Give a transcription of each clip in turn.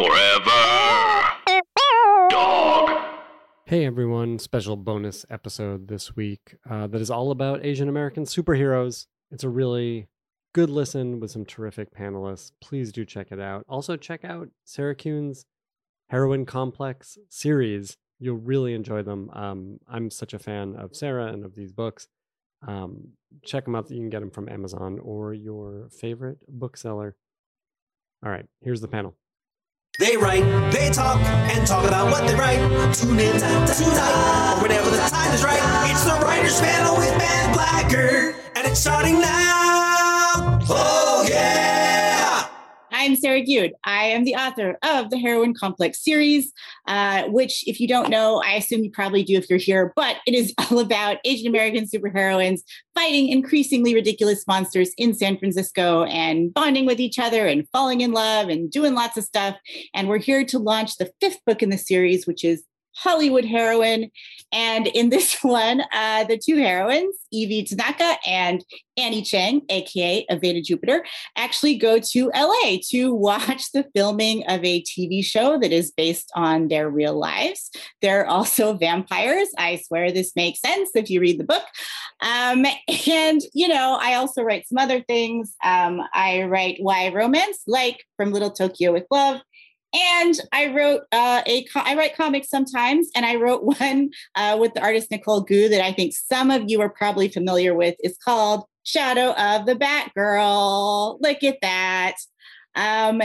Forever. Dog. Hey everyone, special bonus episode this week uh, that is all about Asian American superheroes. It's a really good listen with some terrific panelists. Please do check it out. Also, check out Sarah Kuhn's Heroine Complex series. You'll really enjoy them. Um, I'm such a fan of Sarah and of these books. Um, check them out. You can get them from Amazon or your favorite bookseller. All right, here's the panel. They write, they talk, and talk about what they write. Tune in tonight, or whenever the time is right. It's the Writers Panel with Ben Blacker, and it's starting now. Oh, yeah! I'm Sarah Kuhn. I am the author of the Heroine Complex series, uh, which, if you don't know, I assume you probably do if you're here, but it is all about Asian American superheroines fighting increasingly ridiculous monsters in San Francisco and bonding with each other and falling in love and doing lots of stuff. And we're here to launch the fifth book in the series, which is Hollywood heroine. And in this one, uh, the two heroines, Evie Tanaka and Annie Chang, aka Aveda Jupiter, actually go to LA to watch the filming of a TV show that is based on their real lives. They're also vampires. I swear this makes sense if you read the book. Um, and, you know, I also write some other things. Um, I write YA romance, like From Little Tokyo with Love and I wrote uh, a I write comics sometimes, and I wrote one uh, with the artist Nicole Goux that I think some of you are probably familiar with. It's called Shadow of the Batgirl. Look at that. Um,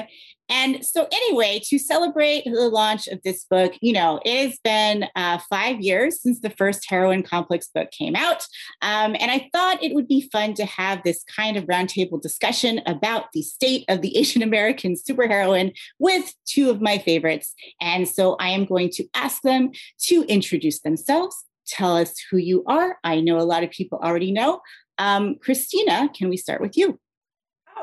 and so, anyway, to celebrate the launch of this book, you know, it has been uh, five years since the first Heroine Complex book came out. Um, and I thought it would be fun to have this kind of roundtable discussion about the state of the Asian American superheroine with two of my favorites. And so, I am going to ask them to introduce themselves, tell us who you are. I know a lot of people already know. Um, Christina, can we start with you?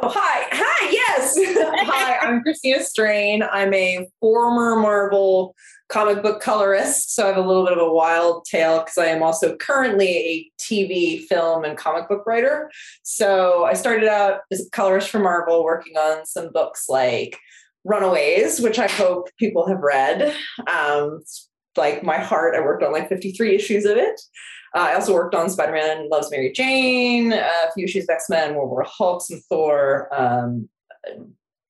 Oh, hi. Hi, yes. hi, I'm Christina Strain. I'm a former Marvel comic book colorist. So I have a little bit of a wild tale because I am also currently a TV, film, and comic book writer. So I started out as a colorist for Marvel, working on some books like Runaways, which I hope people have read. Um, like my heart, I worked on like 53 issues of it. Uh, I also worked on Spider Man Loves Mary Jane, a few issues of X Men, World War Hulk, some Thor, um,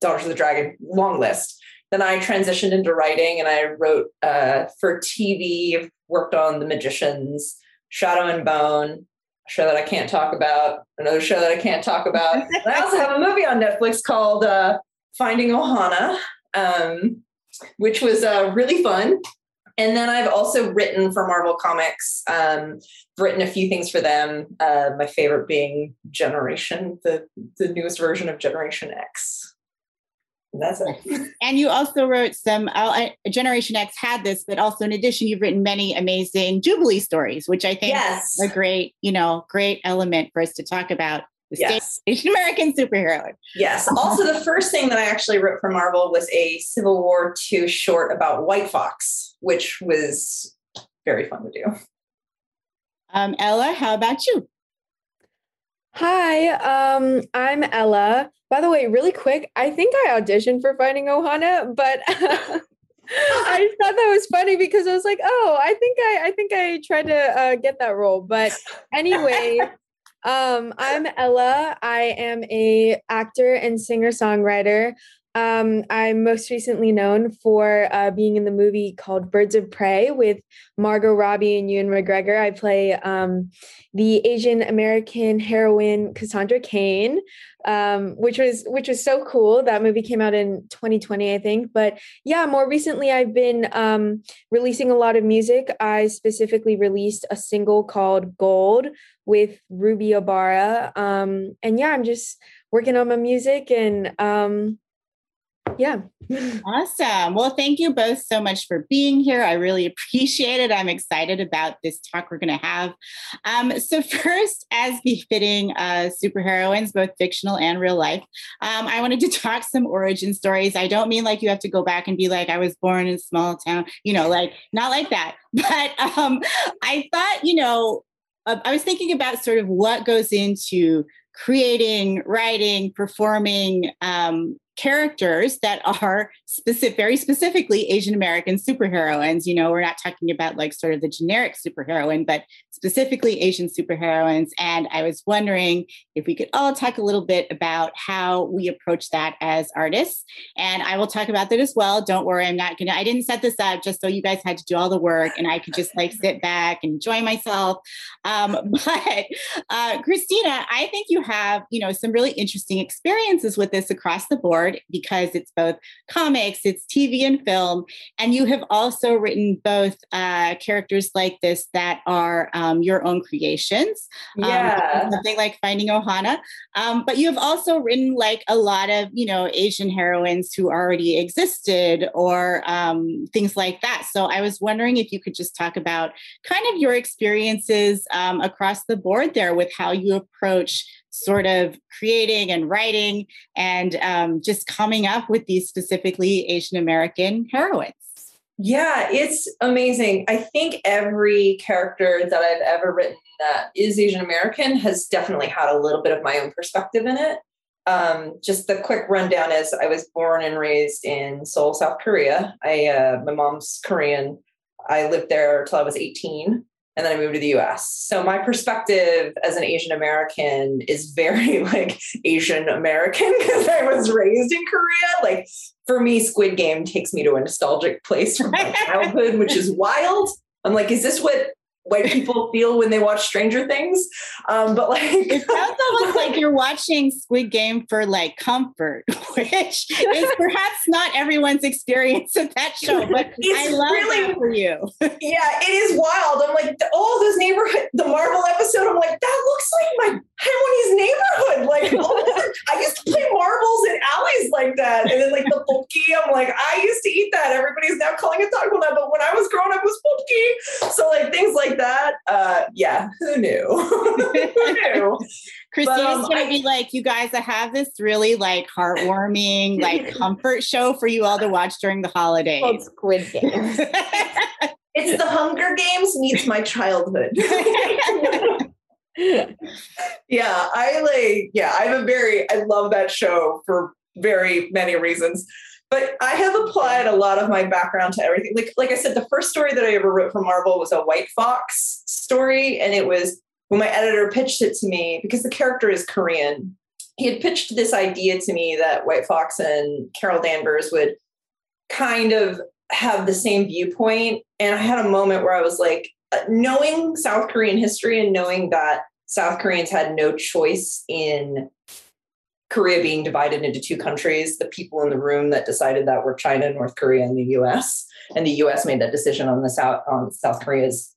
Daughters of the Dragon, long list. Then I transitioned into writing and I wrote uh, for TV, worked on The Magicians, Shadow and Bone, a show that I can't talk about, another show that I can't talk about. I also have a movie on Netflix called uh, Finding Ohana, um, which was uh, really fun. And then I've also written for Marvel Comics, um, written a few things for them. Uh, my favorite being Generation, the, the newest version of Generation X. And that's it. And you also wrote some, uh, Generation X had this, but also in addition, you've written many amazing Jubilee stories, which I think yes. is a great, you know, great element for us to talk about the yes. Asian American superhero. Yes. Also, the first thing that I actually wrote for Marvel was a Civil War II short about White Fox, which was very fun to do. Um, Ella, how about you? Hi, um, I'm Ella. By the way, really quick, I think I auditioned for Finding Ohana, but I thought that was funny because I was like, oh, I think I, I think I tried to uh, get that role. But anyway, um, I'm Ella. I am a actor and singer songwriter. Um, I'm most recently known for uh, being in the movie called Birds of Prey with Margot Robbie and Ewan McGregor. I play um, the Asian American heroine Cassandra Cain, um, which was which was so cool. That movie came out in 2020, I think. But yeah, more recently, I've been um, releasing a lot of music. I specifically released a single called Gold with Ruby Ibarra, um, and yeah, I'm just working on my music and um, yeah. awesome. Well, thank you both so much for being here. I really appreciate it. I'm excited about this talk we're going to have. Um, so, first, as befitting uh, superheroines, both fictional and real life, um, I wanted to talk some origin stories. I don't mean like you have to go back and be like, I was born in a small town, you know, like not like that. But um, I thought, you know, uh, I was thinking about sort of what goes into creating, writing, performing, um, characters that are specific, very specifically Asian American superheroines. You know, we're not talking about like sort of the generic superheroine, but specifically Asian superheroines. And I was wondering if we could all talk a little bit about how we approach that as artists. And I will talk about that as well. Don't worry, I'm not gonna, I didn't set this up just so you guys had to do all the work and I could just like sit back and enjoy myself. Um, but uh, Christina, I think you have, you know, some really interesting experiences with this across the board board because it's both comics, it's TV and film. And you have also written both uh, characters like this that are um, your own creations. Um, yeah. Um, something like Finding Ohana. Um, but you have also written like a lot of, you know, Asian heroines who already existed or um, things like that. So I was wondering if you could just talk about kind of your experiences um, across the board there with how you approach sort of creating and writing and um, just coming up with these specifically Asian American heroines. Yeah, it's amazing. I think every character that I've ever written that is Asian American has definitely had a little bit of my own perspective in it. Um, just the quick rundown is I was born and raised in Seoul, South Korea. I uh, my mom's Korean. I lived there till I was 18 and then I moved to the US. So my perspective as an Asian American is very like Asian American because I was raised in Korea. Like for me, Squid Game takes me to a nostalgic place from my childhood, which is wild. I'm like, is this what white people feel when they watch Stranger Things. Um, but like, it sounds almost like you're watching Squid Game for like comfort, which is perhaps not everyone's experience of that show. But it's I love really, that for you. yeah, it is wild. I'm like, oh, this neighborhood, the Marvel episode. I'm like, that looks like my Taiwanese neighborhood. Like, oh, I used to play marbles in alleys like that, and then like the pulki. I'm like, I used to eat that. Everybody's now calling it taco now, but when I was growing up, it was pulki. So like things like like that. Uh, yeah, who knew? who knew? Christina's um, gonna I, be like, you guys, I have this really like heartwarming, like comfort show for you all to watch during the holidays. Called Squid Games. it's the Hunger Games meets my childhood. yeah, I like, yeah, I have a very, I love that show for very many reasons but I have applied a lot of my background to everything. Like, like I said, the first story that I ever wrote for Marvel was a White Fox story. And it was when my editor pitched it to me, because the character is Korean, he had pitched this idea to me that White Fox and Carol Danvers would kind of have the same viewpoint. And I had a moment where I was like, uh, knowing South Korean history and knowing that South Koreans had no choice in Korea being divided into two countries, the people in the room that decided that were China, North Korea, and the US. And the US made that decision on the South on South Korea's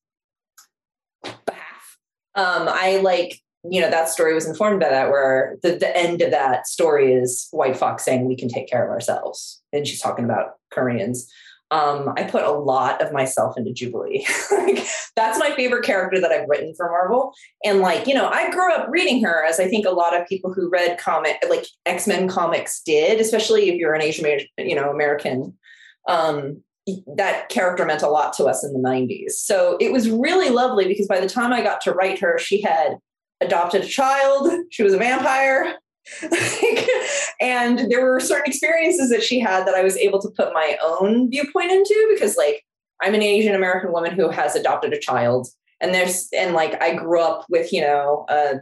behalf. Um, I like, you know, that story was informed by that, where the, the end of that story is White Fox saying we can take care of ourselves. And she's talking about Koreans um, I put a lot of myself into Jubilee. like, that's my favorite character that I've written for Marvel. And like, you know, I grew up reading her as I think a lot of people who read comic like X-Men comics did, especially if you're an Asian, you know, American. Um, that character meant a lot to us in the 90s. So it was really lovely because by the time I got to write her, she had adopted a child, she was a vampire, and there were certain experiences that she had that I was able to put my own viewpoint into because like I'm an Asian American woman who has adopted a child. And there's and like I grew up with you know uh,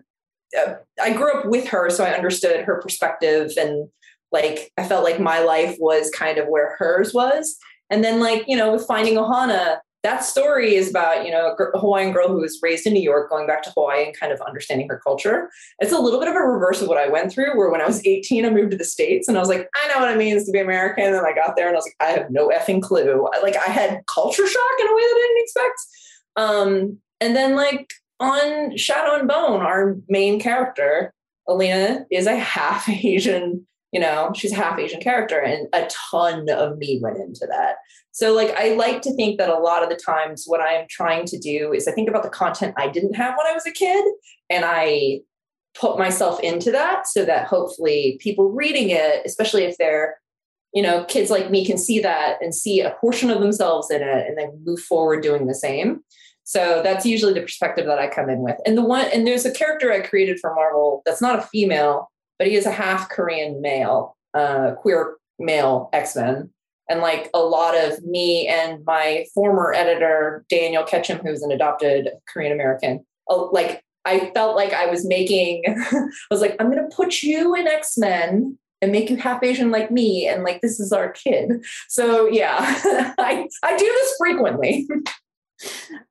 uh, I grew up with her so I understood her perspective and like I felt like my life was kind of where hers was. And then like you know with finding Ohana that story is about you know a hawaiian girl who was raised in new york going back to hawaii and kind of understanding her culture. It's a little bit of a reverse of what i went through where when i was 18 i moved to the states and i was like i know what it means to be american and i got there and i was like i have no effing clue. Like i had culture shock in a way that i didn't expect. Um, and then like on shadow and bone our main character alina is a half asian you know she's a half asian character and a ton of me went into that. So like i like to think that a lot of the times what i'm trying to do is i think about the content i didn't have when i was a kid and i put myself into that so that hopefully people reading it especially if they're you know kids like me can see that and see a portion of themselves in it and then move forward doing the same. So that's usually the perspective that i come in with. And the one and there's a character i created for marvel that's not a female but he is a half Korean male. uh, queer male X Men. And like a lot of me and my former editor, Daniel Ketchum, who's an adopted Korean American, uh, like I felt like I was making, I was like, I'm going to put you in X Men and make you half Asian like me. And like, this is our kid. So yeah, I, I do this frequently.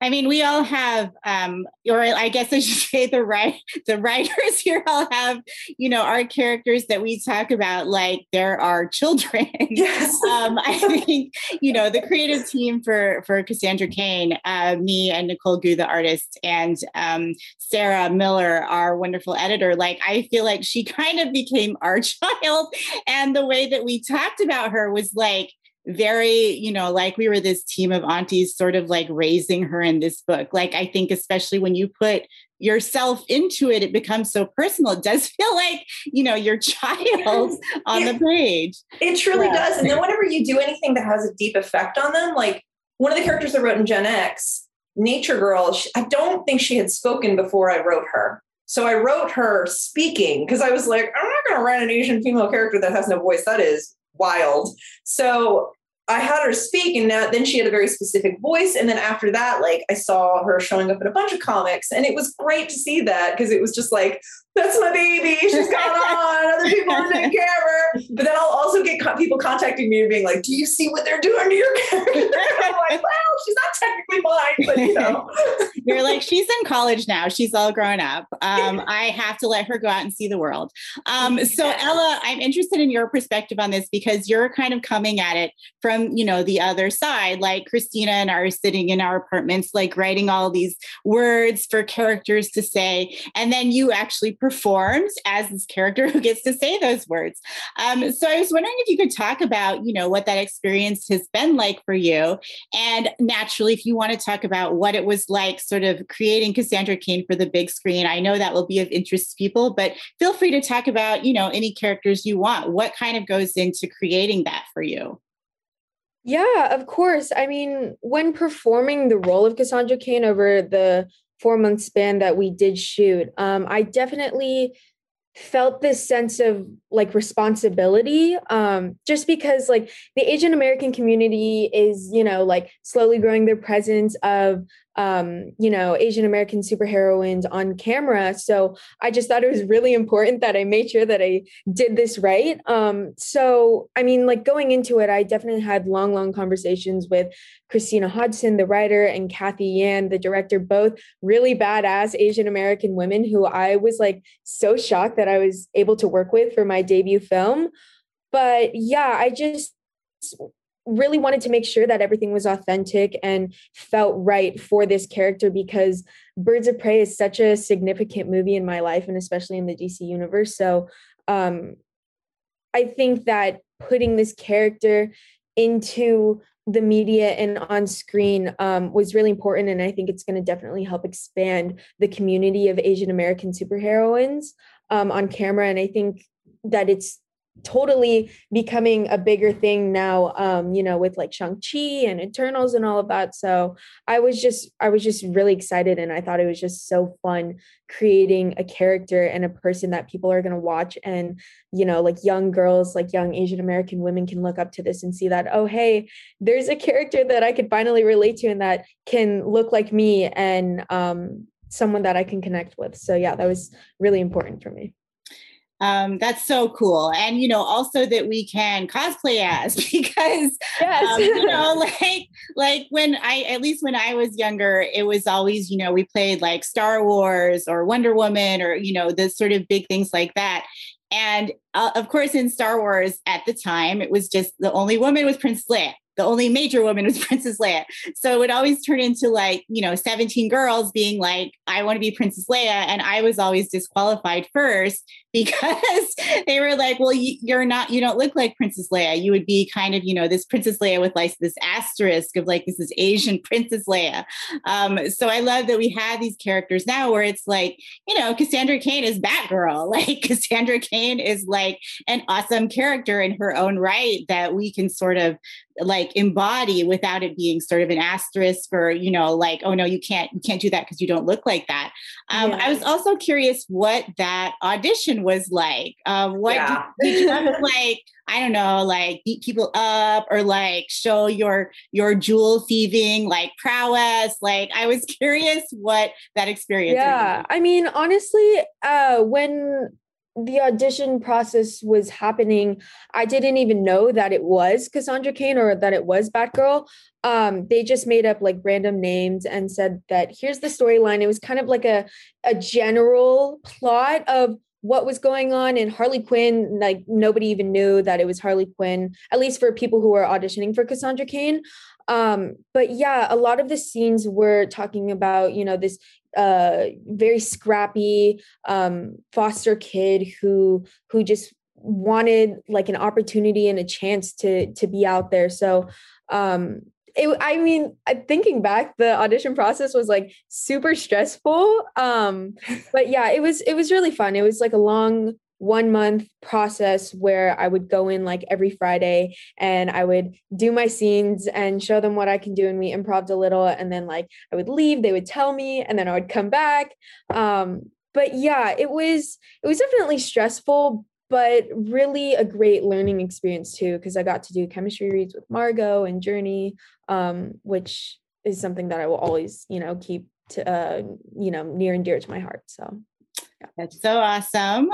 I mean, we all have, um, or I guess I should say the right, the writers here all have, you know, our characters that we talk about like there are children. Yes. um, I think, you know, the creative team for for Cassandra Cain, uh, me and Nicole Goux, the artist, and um, Sarah Miller, our wonderful editor. Like, I feel like she kind of became our child, and the way that we talked about her was like very, you know, like we were this team of aunties sort of like raising her in this book. Like, I think, especially when you put yourself into it, it becomes so personal. It does feel like, you know, your child on the page. It truly Yeah. does. And then whenever you do anything that has a deep effect on them, like one of the characters I wrote in Gen X, Nature Girl, she, I don't think she had spoken before I wrote her. So I wrote her speaking because I was like, I'm not going to write an Asian female character that has no voice. That is wild. So I had her speak, and now then she had a very specific voice. And then after that, like I saw her showing up in a bunch of comics, and it was great to see that because it was just like, that's my baby. She's gone on. Other people are taking care of her. But then I'll also get co- people contacting me and being like, "Do you see what they're doing to your character?" I'm like, "Well, she's not technically mine, but you know." You're like, she's in college now. She's all grown up. Um, I have to let her go out and see the world. Um, so, Ella, I'm interested in your perspective on this because you're kind of coming at it from, you know, the other side. Like Christina and I are sitting in our apartments, like writing all these words for characters to say, and then you actually performed as this character who gets to say those words. Um, so, I was wondering if you could talk about, you know, what that experience has been like for you, and naturally, if you want to talk about what it was like sort of creating Cassandra Cain for the big screen, I know that will be of interest to people, but feel free to talk about, you know, any characters you want. What kind of goes into creating that for you? Yeah, of course. I mean, when performing the role of Cassandra Cain over the four month span that we did shoot, um, I definitely felt this sense of like responsibility um just because like the asian american community is you know like slowly growing their presence of um you know asian american superheroines on camera. So i just thought it was really important that i made sure that i did this right. Um so i mean like going into it i definitely had long long conversations with christina hodson the writer and cathy yan the director both really badass asian american women who i was like so shocked that i was able to work with for my debut film. But yeah i just really wanted to make sure that everything was authentic and felt right for this character because birds of prey is such a significant movie in my life and especially in the dc universe. So um i think that putting this character into the media and on screen um, was really important and i think it's going to definitely help expand the community of asian american superheroines um, on camera. And i think that it's totally becoming a bigger thing now um you know with like shang-chi and eternals and all of that. So i was just i was just really excited and i thought it was just so fun creating a character and a person that people are going to watch. And you know like young girls like young asian american women can look up to this and see that oh hey there's a character that i could finally relate to and that can look like me and um someone that i can connect with. So yeah that was really important for me Um, that's so cool. And, you know, also that we can cosplay as because yes um, you know, like like when I at least when I was younger, it was always, you know, we played like Star Wars or Wonder Woman or, you know, the sort of big things like that. And uh, of course, in Star Wars at the time, it was just the only woman was Princess Leia. The only major woman was Princess Leia. So it would always turn into like, you know, 17 girls being like, I want to be Princess Leia. And I was always disqualified first because they were like, well, you, you're not, you don't look like Princess Leia. You would be kind of, you know, this Princess Leia with like this asterisk of like, this is Asian Princess Leia. Um, so I love that we have these characters now where it's like, you know, Cassandra Cain is Batgirl. Like Cassandra Cain is like an awesome character in her own right that we can sort of like embody without it being sort of an asterisk or you know like oh no you can't you can't do that because you don't look like that um, yeah. i was also curious what that audition was like um, what yeah. did, did you have like i don't know like beat people up or like show your your jewel thieving like prowess like i was curious what that experience yeah i mean honestly uh when the audition process was happening, I didn't even know that it was Cassandra Cain or that it was Batgirl. Um, they just made up like random names and said that here's the storyline. It was kind of like a a general plot of what was going on in Harley Quinn. Like nobody even knew that it was Harley Quinn, at least for people who were auditioning for Cassandra Cain. Um, but yeah, a lot of the scenes were talking about, you know, this uh, very scrappy um, foster kid who who just wanted like an opportunity and a chance to to be out there. So um, it, I mean, thinking back, the audition process was like super stressful. Um, but yeah, it was it was really fun. It was like a long one month process where I would go in like every Friday and I would do my scenes and show them what I can do and we improv a little and then like I would leave they would tell me and then I would come back um but yeah it was it was definitely stressful but really a great learning experience too because I got to do chemistry reads with Margot and Jurnee um which is something that I will always you know keep to uh you know near and dear to my heart so. That's so awesome.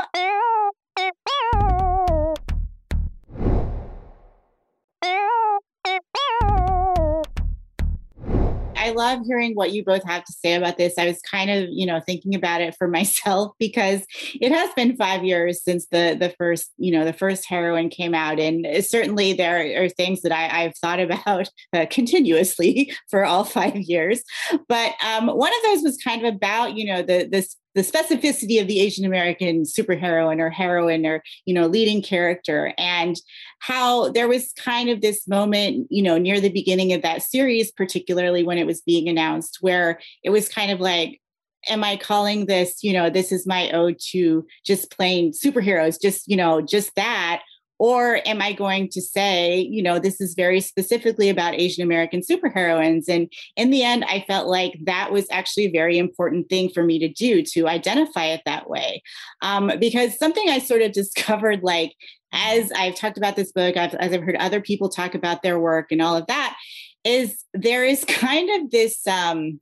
I love hearing what you both have to say about this. I was kind of, you know, thinking about it for myself because it has been five years since the the first, you know, the first heroine came out, and certainly there are things that I, have thought about uh, continuously for all five years. But um, one of those was kind of about, you know, the this the specificity of the Asian American superheroine or heroine or you know leading character and how there was kind of this moment you know near the beginning of that series particularly when it was being announced where it was kind of like am I calling this, you know, this is my ode to just plain superheroes, just, you know, just that? Or am I going to say, you know, this is very specifically about Asian American superheroines? And in the end, I felt like that was actually a very important thing for me to do to identify it that way. Um, because something I sort of discovered, like, as I've talked about this book, I've, as I've heard other people talk about their work and all of that, is there is kind of this um,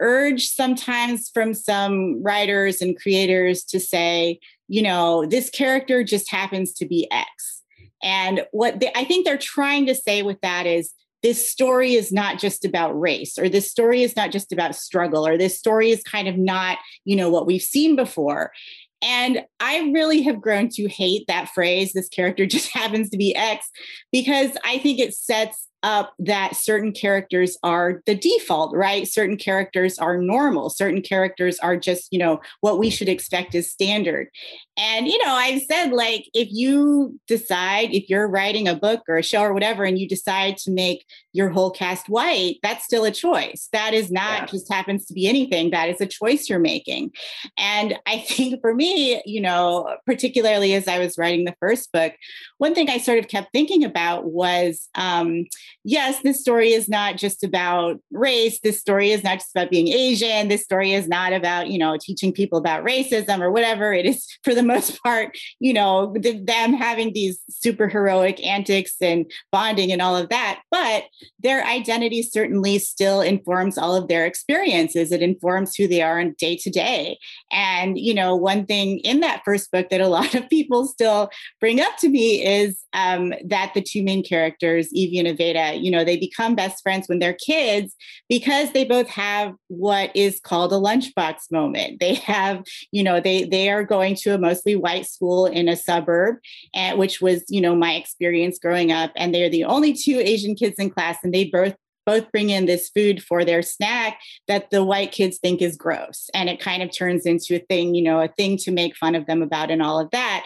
urge sometimes from some writers and creators to say, you know, this character just happens to be X. And what they, I think they're trying to say with that is this story is not just about race, or this story is not just about struggle, or this story is kind of not, you know, what we've seen before. And I really have grown to hate that phrase, this character just happens to be X, because I think it sets up that certain characters are the default, right? Certain characters are normal. Certain characters are just, you know, what we should expect as standard. And, you know, I've said, like, if you decide, if you're writing a book or a show or whatever, and you decide to make your whole cast white, that's still a choice. That is not yeah. just happens to be anything. That is a choice you're making. And I think for me, you know, particularly as I was writing the first book, one thing I sort of kept thinking about was, um, yes, this story is not just about race. This story is not just about being Asian. This story is not about, you know, teaching people about racism or whatever. It is for the most part, you know, them having these super heroic antics and bonding and all of that. But their identity certainly still informs all of their experiences. It informs who they are in day to day. And, you know, one thing in that first book that a lot of people still bring up to me is um, that the two main characters, Evie and Aveda, you know, they become best friends when they're kids because they both have what is called a lunchbox moment. They have, you know, they they are going to a mostly white school in a suburb, and, which was, you know, my experience growing up. And they're the only two Asian kids in class, and they both both bring in this food for their snack that the white kids think is gross and it kind of turns into a thing you know a thing to make fun of them about and all of that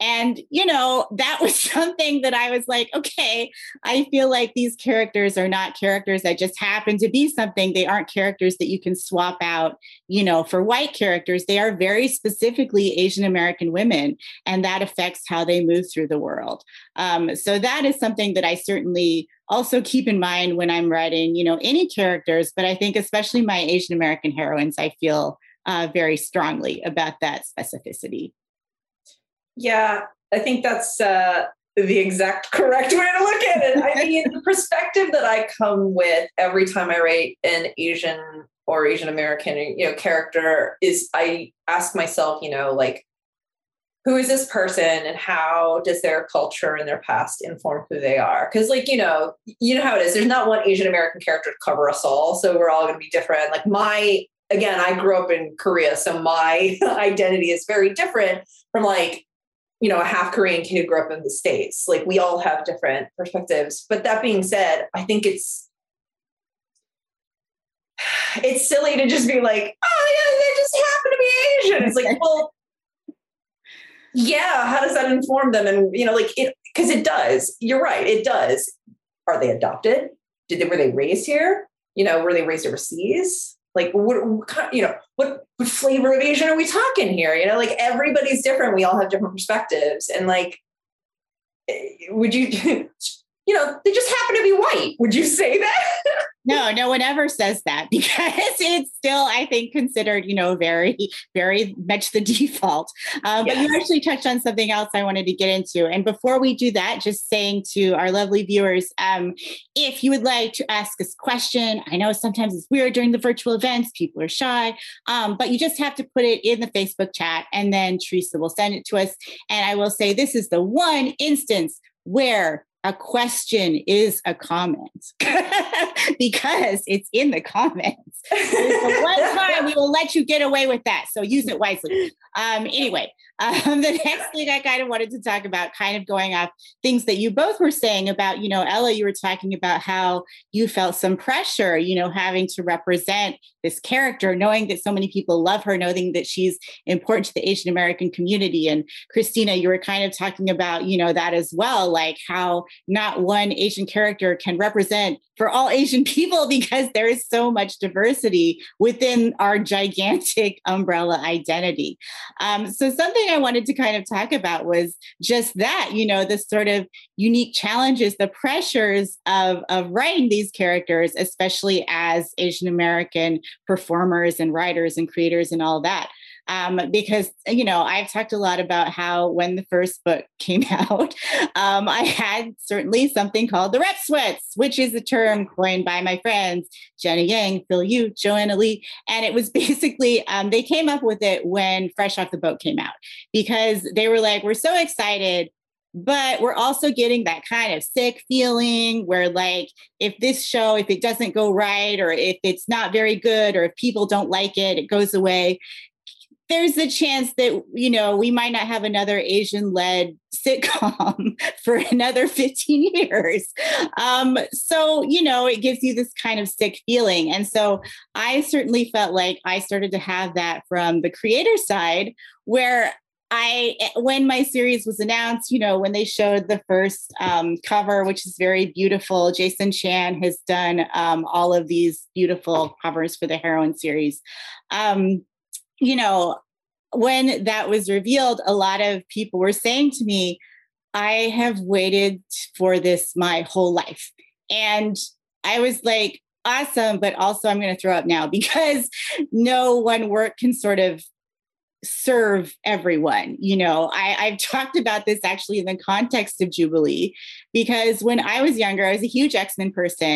And, you know, that was something that I was like, okay, I feel like these characters are not characters that just happen to be something. They aren't characters that you can swap out, you know, for white characters. They are very specifically Asian American women, and that affects how they move through the world. Um, so that is something that I certainly also keep in mind when I'm writing, you know, any characters, but I think especially my Asian American heroines, I feel uh, very strongly about that specificity. Yeah, I think that's uh, the exact correct way to look at it. I mean, the perspective that I come with every time I write an Asian or Asian American, you know, character is I ask myself, you know, like, who is this person and how does their culture and their past inform who they are? Because, like, you know, you know how it is. There's not one Asian American character to cover us all, so we're all going to be different. Like my again, I grew up in Korea, so my identity is very different from like you know, a half Korean kid who grew up in the States. Like we all have different perspectives. But that being said, I think it's it's silly to just be like, oh yeah, they just happen to be Asian. It's like, well, yeah, how does that inform them? And you know, like it because it does. You're right, it does. Are they adopted? Did they were they raised here? You know, were they raised overseas? Like what, what you know what, what flavor of asian are we talking here? You know like everybody's different. We all have different perspectives. And like eh, would you you know they just happen to be white would you say that no, no one ever says that because it's still, I think, considered, you know, very, very much the default. Uh, but you actually touched on something else I wanted to get into. And before we do that, just saying to our lovely viewers, um, if you would like to ask us a question, I know sometimes it's weird during the virtual events, people are shy, um, but you just have to put it in the Facebook chat and then Teresa will send it to us. And I will say this is the one instance where a question is a comment because it's in the comments. the one time we will let you get away with that. So use it wisely. Um, anyway, um, the next thing I kind of wanted to talk about, kind of going off things that you both were saying about, you know, Ella, you were talking about how you felt some pressure, you know, having to represent this character, knowing that so many people love her, knowing that she's important to the Asian American community. And Christina, you were kind of talking about, you know, that as well, like how not one Asian character can represent for all Asian people because there is so much diversity within our gigantic umbrella identity. Um, so, something I wanted to kind of talk about was just that, you know, the sort of unique challenges, the pressures of, of writing these characters, especially as Asian American performers and writers and creators and all that um, because you know I've talked a lot about how when the first book came out, um, I had certainly something called the rep sweats, which is a term coined by my friends Jenny Yang, Phil Yu, Joanna Lee, and it was basically um, they came up with it when Fresh Off the Boat came out because they were like, we're so excited but we're also getting that kind of sick feeling where like if this show if it doesn't go right or if it's not very good or if people don't like it it goes away there's a chance that you know we might not have another asian led sitcom for another 15 years um, so you know it gives you this kind of sick feeling and so i certainly felt like i started to have that from the creator side where I, when my series was announced, you know, when they showed the first um, cover, which is very beautiful, Jason Chan has done um, all of these beautiful covers for the Heroine series. Um, you know, when that was revealed, a lot of people were saying to me, I have waited for this my whole life. And I was like, awesome, but also I'm going to throw up now because no one work can sort of serve everyone. You know, I, I've talked about this actually in the context of Jubilee, because when I was younger, I was a huge X Men person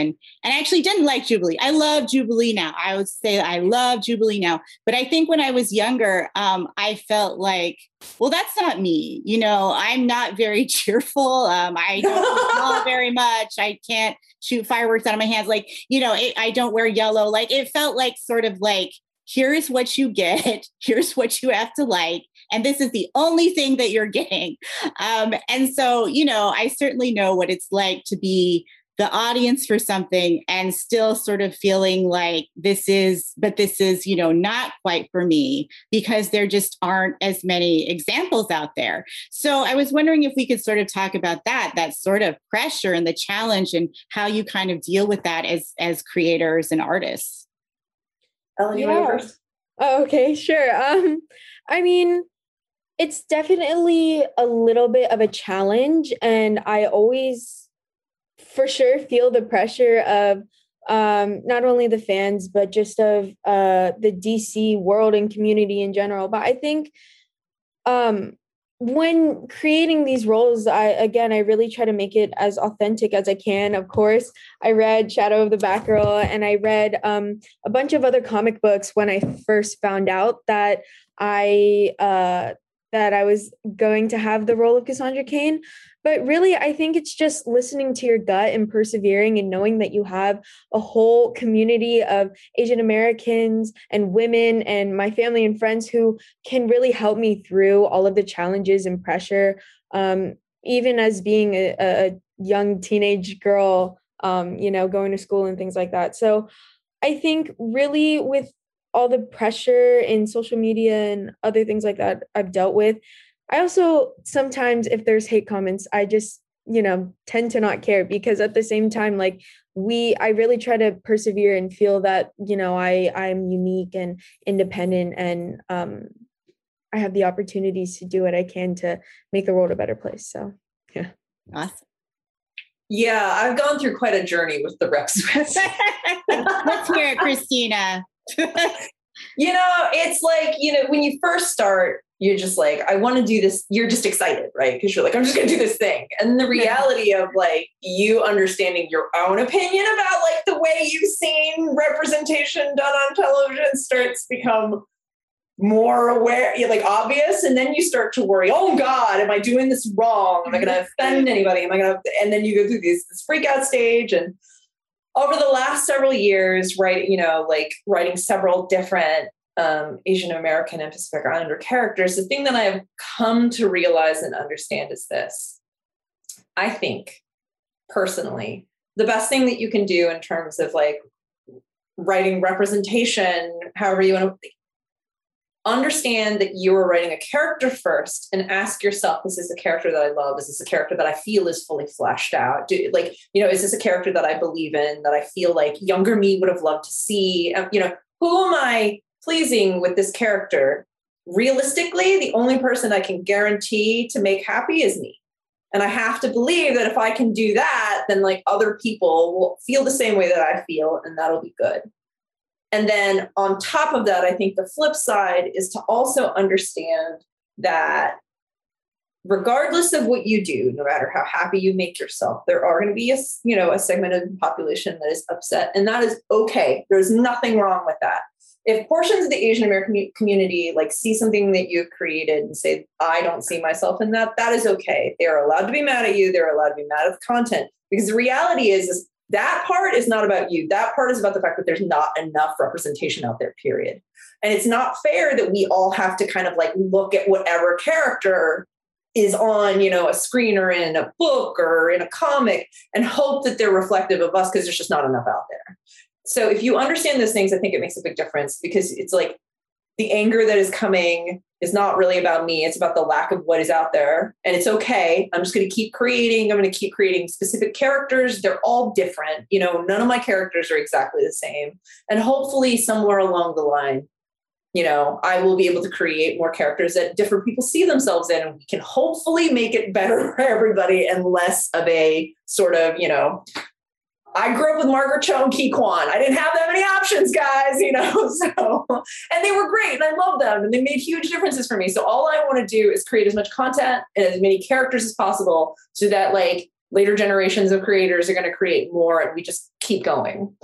and I actually didn't like Jubilee. I love Jubilee now. I would say I love Jubilee now. But I think when I was younger, um, I felt like, well, that's not me. You know, I'm not very cheerful. Um, I don't smile very much. I can't shoot fireworks out of my hands. Like, you know, it, I don't wear yellow. Like, it felt like sort of like, here's what you get, here's what you have to like, and this is the only thing that you're getting. Um, and so, you know, I certainly know what it's like to be the audience for something and still sort of feeling like this is but this is you know not quite for me because there just aren't as many examples out there so i was wondering if we could sort of talk about that that sort of pressure and the challenge and how you kind of deal with that as as creators and artists ellen you yeah. first oh, okay sure um i mean it's definitely a little bit of a challenge and i always for sure feel the pressure of um, not only the fans but just of uh, the DC world and community in general. But I think um, when creating these roles, I again I really try to make it as authentic as I can. Of course, I read Shadow of the Batgirl and I read um, a bunch of other comic books when I first found out that I uh, that I was going to have the role of Cassandra Cain. But really, I think it's just listening to your gut and persevering and knowing that you have a whole community of Asian Americans and women and my family and friends who can really help me through all of the challenges and pressure. Um, even as being a, a young teenage girl, um, you know, going to school and things like that. So I think really with all the pressure in social media and other things like that I've dealt with, I also sometimes, if there's hate comments, I just, you know, tend to not care because at the same time, like we, I really try to persevere and feel that, you know, I, I'm unique and independent and, um, I have the opportunities to do what I can to make the world a better place. So, yeah. Awesome. Yeah, I've gone through quite a journey with the reps. Let's hear it, Christina. you know, it's like, you know, when you first start, you're just like, I want to do this. You're just excited, right? Because you're like, I'm just going to do this thing. And the reality of like you understanding your own opinion about like the way you've seen representation done on television starts to become more aware, like obvious. And then you start to worry, oh God, am I doing this wrong? Am I going to mm-hmm. offend anybody? Am I going to, and then you go through this, this freak out stage. And over the last several years, right, you know, like writing several different um, Asian American and Pacific Islander characters, the thing that I have come to realize and understand is this. I think personally, the best thing that you can do in terms of like writing representation, however you want to understand that you are writing a character first and ask yourself this is this a character that i love is this a character that i feel is fully fleshed out Do, like you know is this a character that i believe in that i feel like younger me would have loved to see um, you know who am i pleasing with this character, realistically, the only person I can guarantee to make happy is me. And I have to believe that if I can do that, then like other people will feel the same way that I feel, and that'll be good. And then on top of that, I think the flip side is to also understand that regardless of what you do, no matter how happy you make yourself, there are going to be a you know a segment of the population that is upset, and that is okay. There's nothing wrong with that if portions of the Asian American community like see something that you've created and say, I don't see myself in that, that is okay. They're allowed to be mad at you. They're allowed to be mad at the content because the reality is, is that part is not about you. That part is about the fact that there's not enough representation out there, period. And it's not fair that we all have to kind of like look at whatever character is on, you know, a screen or in a book or in a comic and hope that they're reflective of us because there's just not enough out there. So if you understand those things, I think it makes a big difference because it's like the anger that is coming is not really about me. It's about the lack of what is out there. And it's okay. I'm just going to keep creating. I'm going to keep creating specific characters. They're all different. You know, none of my characters are exactly the same. And hopefully, somewhere along the line, you know, I will be able to create more characters that different people see themselves in. And we can hopefully make it better for everybody and less of a sort of, you know, I grew up with Margaret Cho and Ke Quan. I didn't have that many options, guys, you know. So, and they were great and I love them and they made huge differences for me. So all I want to do is create as much content and as many characters as possible so that like later generations of creators are going to create more and we just keep going.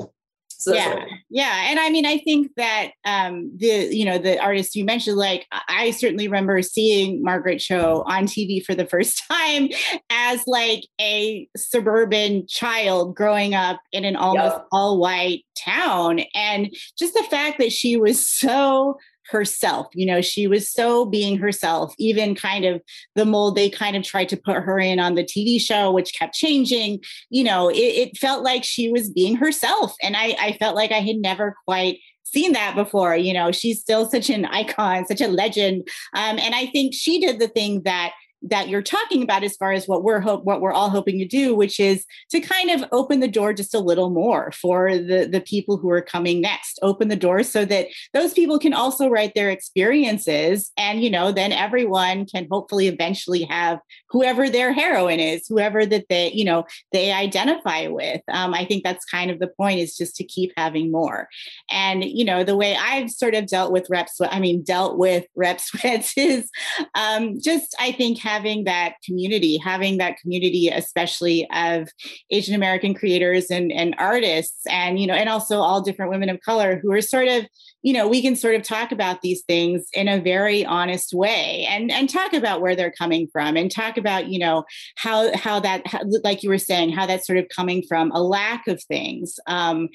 So yeah, yeah, and I mean, I think that um, the you know the artists you mentioned, like I certainly remember seeing Margaret Cho on TV for the first time as like a suburban child growing up in an almost yep. all white town, and just the fact that she was so herself. You know, she was so being herself, even kind of the mold they kind of tried to put her in on the TV show, which kept changing. You know, it, it felt like she was being herself. And I, I felt like I had never quite seen that before. You know, she's still such an icon, such a legend. Um, and I think she did the thing that that you're talking about as far as what we're hope what we're all hoping to do which is to kind of open the door just a little more for the the people who are coming next. Open the door so that those people can also write their experiences and you know then everyone can hopefully eventually have whoever their heroine is whoever that they you know they identify with. Um, i think that's kind of the point is just to keep having more. And you know the way i've sort of dealt with reps i mean dealt with reps is um, just i think having that community, having that community, especially of Asian American creators and, and artists, and you know, and also all different women of color who are sort of you know we can sort of talk about these things in a very honest way and and talk about where they're coming from and talk about you know how how that how, like you were saying how that's sort of coming from a lack of things. Um,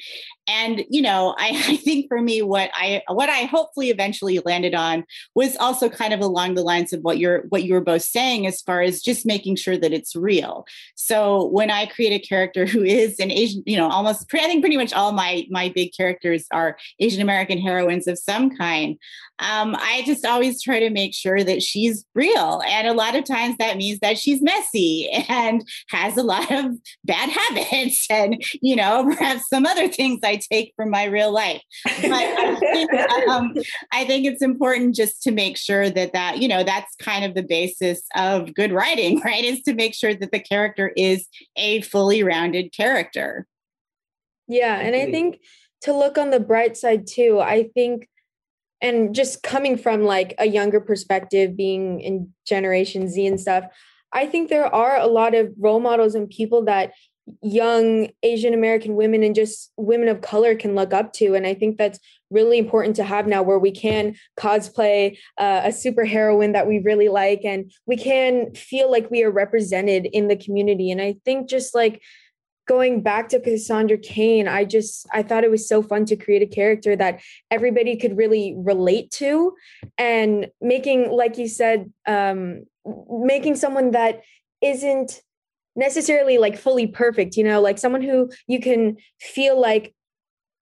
and you know I, I think for me what i what i hopefully eventually landed on was also kind of along the lines of what you're what you were both saying as far as just making sure that it's real so when i create a character who is an asian you know almost i think pretty much all my my big characters are asian american heroines heroines of some kind. Um, I just always try to make sure that she's real. And a lot of times that means that she's messy and has a lot of bad habits and, you know, perhaps some other things I take from my real life. But I think, um, I think it's important just to make sure that that, you know, that's kind of the basis of good writing, right? Is to make sure that the character is a fully rounded character. Yeah. And I think to look on the bright side too. I think and just coming from like a younger perspective being in generation Z and stuff, I think there are a lot of role models and people that young Asian American women and just women of color can look up to. And I think that's really important to have now where we can cosplay uh, a super heroine that we really like and we can feel like we are represented in the community. And I think just like going back to Cassandra Cain, I just I thought it was so fun to create a character that everybody could really relate to, and making, like you said, um, making someone that isn't necessarily like fully perfect. You know, like someone who you can feel like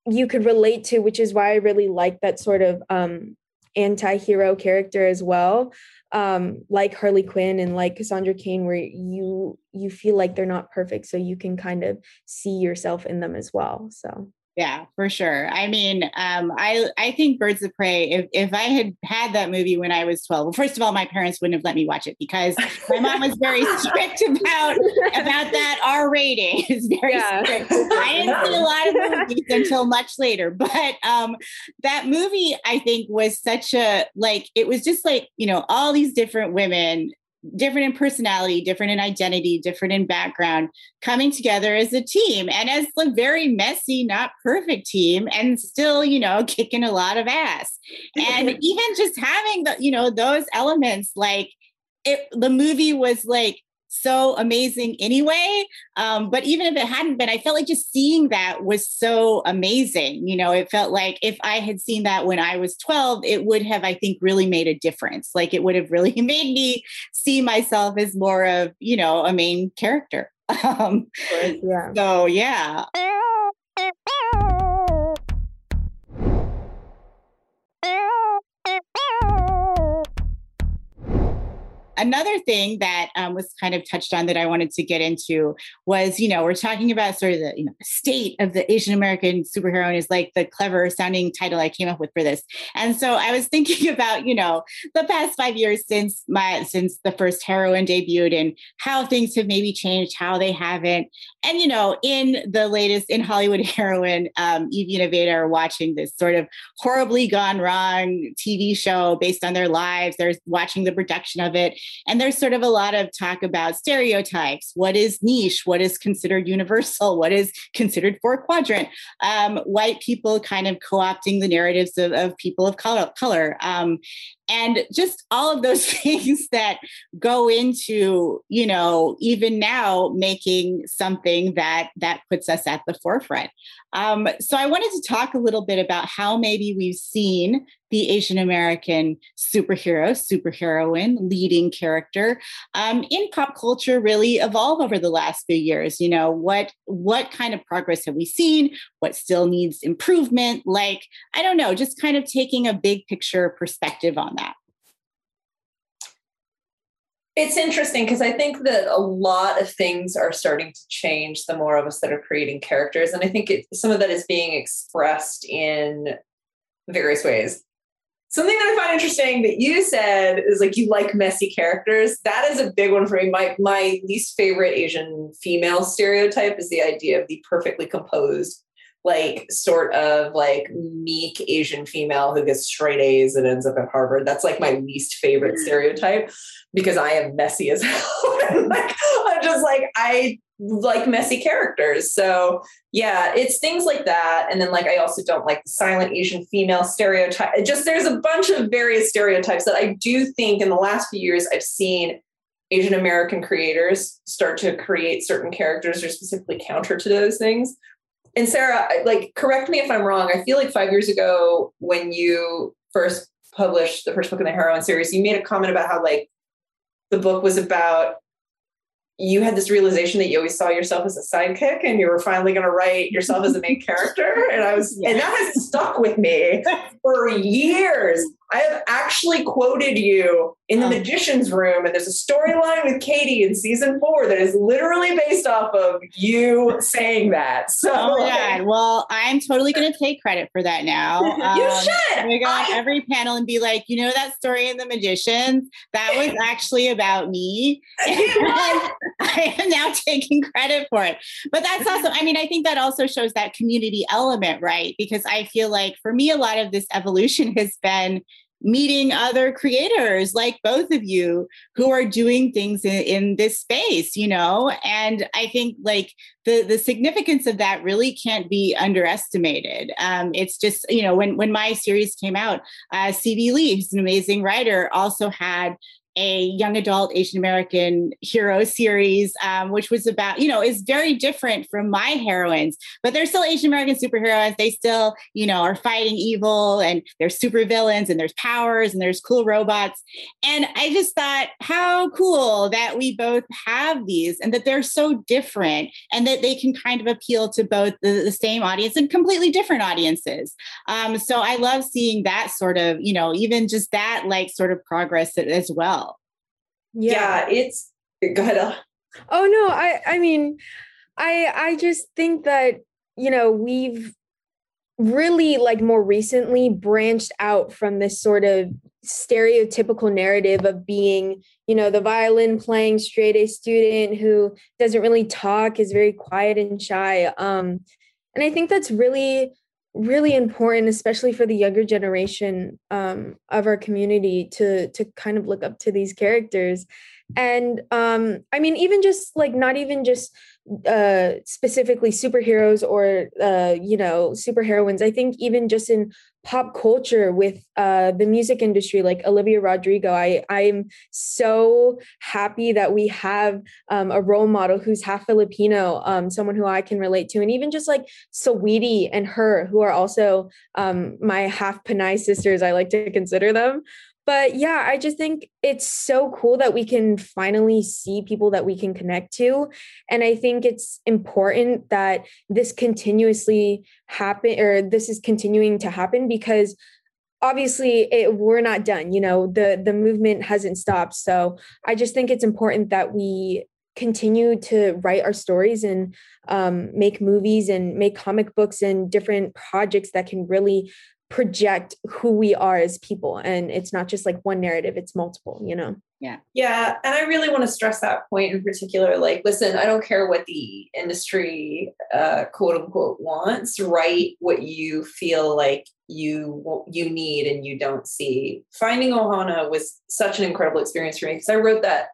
you could relate to, which is why I really like that sort of um, anti-hero character as well um, like Harley Quinn and like Cassandra Cain, where you you feel like they're not perfect, so you can kind of see yourself in them as well. So yeah, for sure. I mean, um, I I think Birds of Prey. If if I had had that movie when I was twelve, well, first of all, my parents wouldn't have let me watch it because my mom was very strict about about that R rating. It's very yeah. strict. I didn't see a lot of movies until much later, but um, that movie I think was such a like it was just like you know all these different women different in personality, different in identity, different in background, coming together as a team and as a very messy, not perfect team, and still, you know, kicking a lot of ass. And even just having the, you know, those elements, like it, the movie was like so amazing anyway. Um, but even if it hadn't been, I felt like just seeing that was so amazing. You know, it felt like if I had seen that when I was 12, it would have, I think, really made a difference. Like it would have really made me see myself as more of, you know, a main character. Um, yeah. So, yeah. another thing that um, was kind of touched on that I wanted to get into was, you know, we're talking about sort of the, you know, state of the Asian American superhero is like the clever sounding title I came up with for this. And so I was thinking about, you know, the past five years since my since the first heroine debuted and how things have maybe changed, how they haven't. And you know, in the latest in Hollywood heroine, um, Evie and Aveda are watching this sort of horribly gone wrong TV show based on their lives. They're watching the production of it. And there's sort of a lot of talk about stereotypes. What is niche? What is considered universal? What is considered four quadrant? Um, white people kind of co opting the narratives of, of people of color. color. Um, and just all of those things that go into you know even now making something that that puts us at the forefront. Um, so i wanted to talk a little bit about how maybe we've seen the asian american superhero superheroine leading character um, in pop culture really evolve over the last few years. You know what what kind of progress have we seen? What still needs improvement? Like i don't know just kind of taking a big picture perspective on that it's interesting because I think that a lot of things are starting to change the more of us that are creating characters. And I think it, some of that is being expressed in various ways. Something that I find interesting that you said is like you like messy characters. That is a big one for me. My my least favorite Asian female stereotype is the idea of the perfectly composed like sort of like meek Asian female who gets straight A's and ends up at Harvard. That's like my least favorite stereotype because I am messy as hell. Mm-hmm. like, I'm just like I like messy characters. So yeah, it's things like that. And then like I also don't like the silent Asian female stereotype. Just there's a bunch of various stereotypes that I do think in the last few years I've seen Asian American creators start to create certain characters or specifically counter to those things and Sarah, like, correct me if I'm wrong. I feel like five years ago, when you first published the first book in the heroine series, you made a comment about how like the book was about you had this realization that you always saw yourself as a sidekick and you were finally going to write yourself as a main character and i was yeah. and that has stuck with me for years i have actually quoted you in the magician's room and there's a storyline with Kady in season four that is literally based off of you saying that so. Oh god well i'm totally going to take credit for that now. Um, you should we go on every panel and be like you know that story in the magicians? That was actually about me I am now taking credit for it. But that's also, I mean, I think that also shows that community element, right? Because I feel like for me, a lot of this evolution has been meeting other creators like both of you who are doing things in, in, this space you know and i think like the the significance of that really can't be underestimated um, it's just you know when when my series came out uh, C.B. Lee who's an amazing writer also had a young adult Asian American hero series, um, which was about, you know, is very different from my heroines, but they're still Asian American superheroes. They still, you know, are fighting evil and they're super villains and there's powers and there's cool robots. And I just thought, how cool that we both have these and that they're so different and that they can kind of appeal to both the, the same audience and completely different audiences. Um, so I love seeing that sort of, you know, even just that like sort of progress as well yeah, yeah it's go ahead. Oh no, I I mean, I I just think that you know we've really like more recently branched out from this sort of stereotypical narrative of being you know the violin playing straight a student who doesn't really talk is very quiet and shy um and i think that's really really important especially for the younger generation um, of our community to to kind of look up to these characters. And um, i mean even just like not even just uh, specifically superheroes or uh, you know superheroines. I think even just in pop culture with uh, the music industry like olivia rodrigo. I i'm so happy that we have um, a role model who's half filipino um, someone who i can relate to and even just like Saweetie and H.E.R. who are also um, my half Pinay sisters i like to consider them but yeah i just think it's so cool that we can finally see people that we can connect to. And i think it's important that this continuously happen or this is continuing to happen because obviously it, we're not done you know the the movement hasn't stopped. So i just think it's important that we continue to write our stories and um, make movies and make comic books and different projects that can really project who we are as people. And it's not just like one narrative it's multiple you know? Yeah. Yeah and i really want to stress that point in particular like listen i don't care what the industry uh quote unquote wants write what you feel like you you need and you don't see. Finding ohana was such an incredible experience for me because i wrote that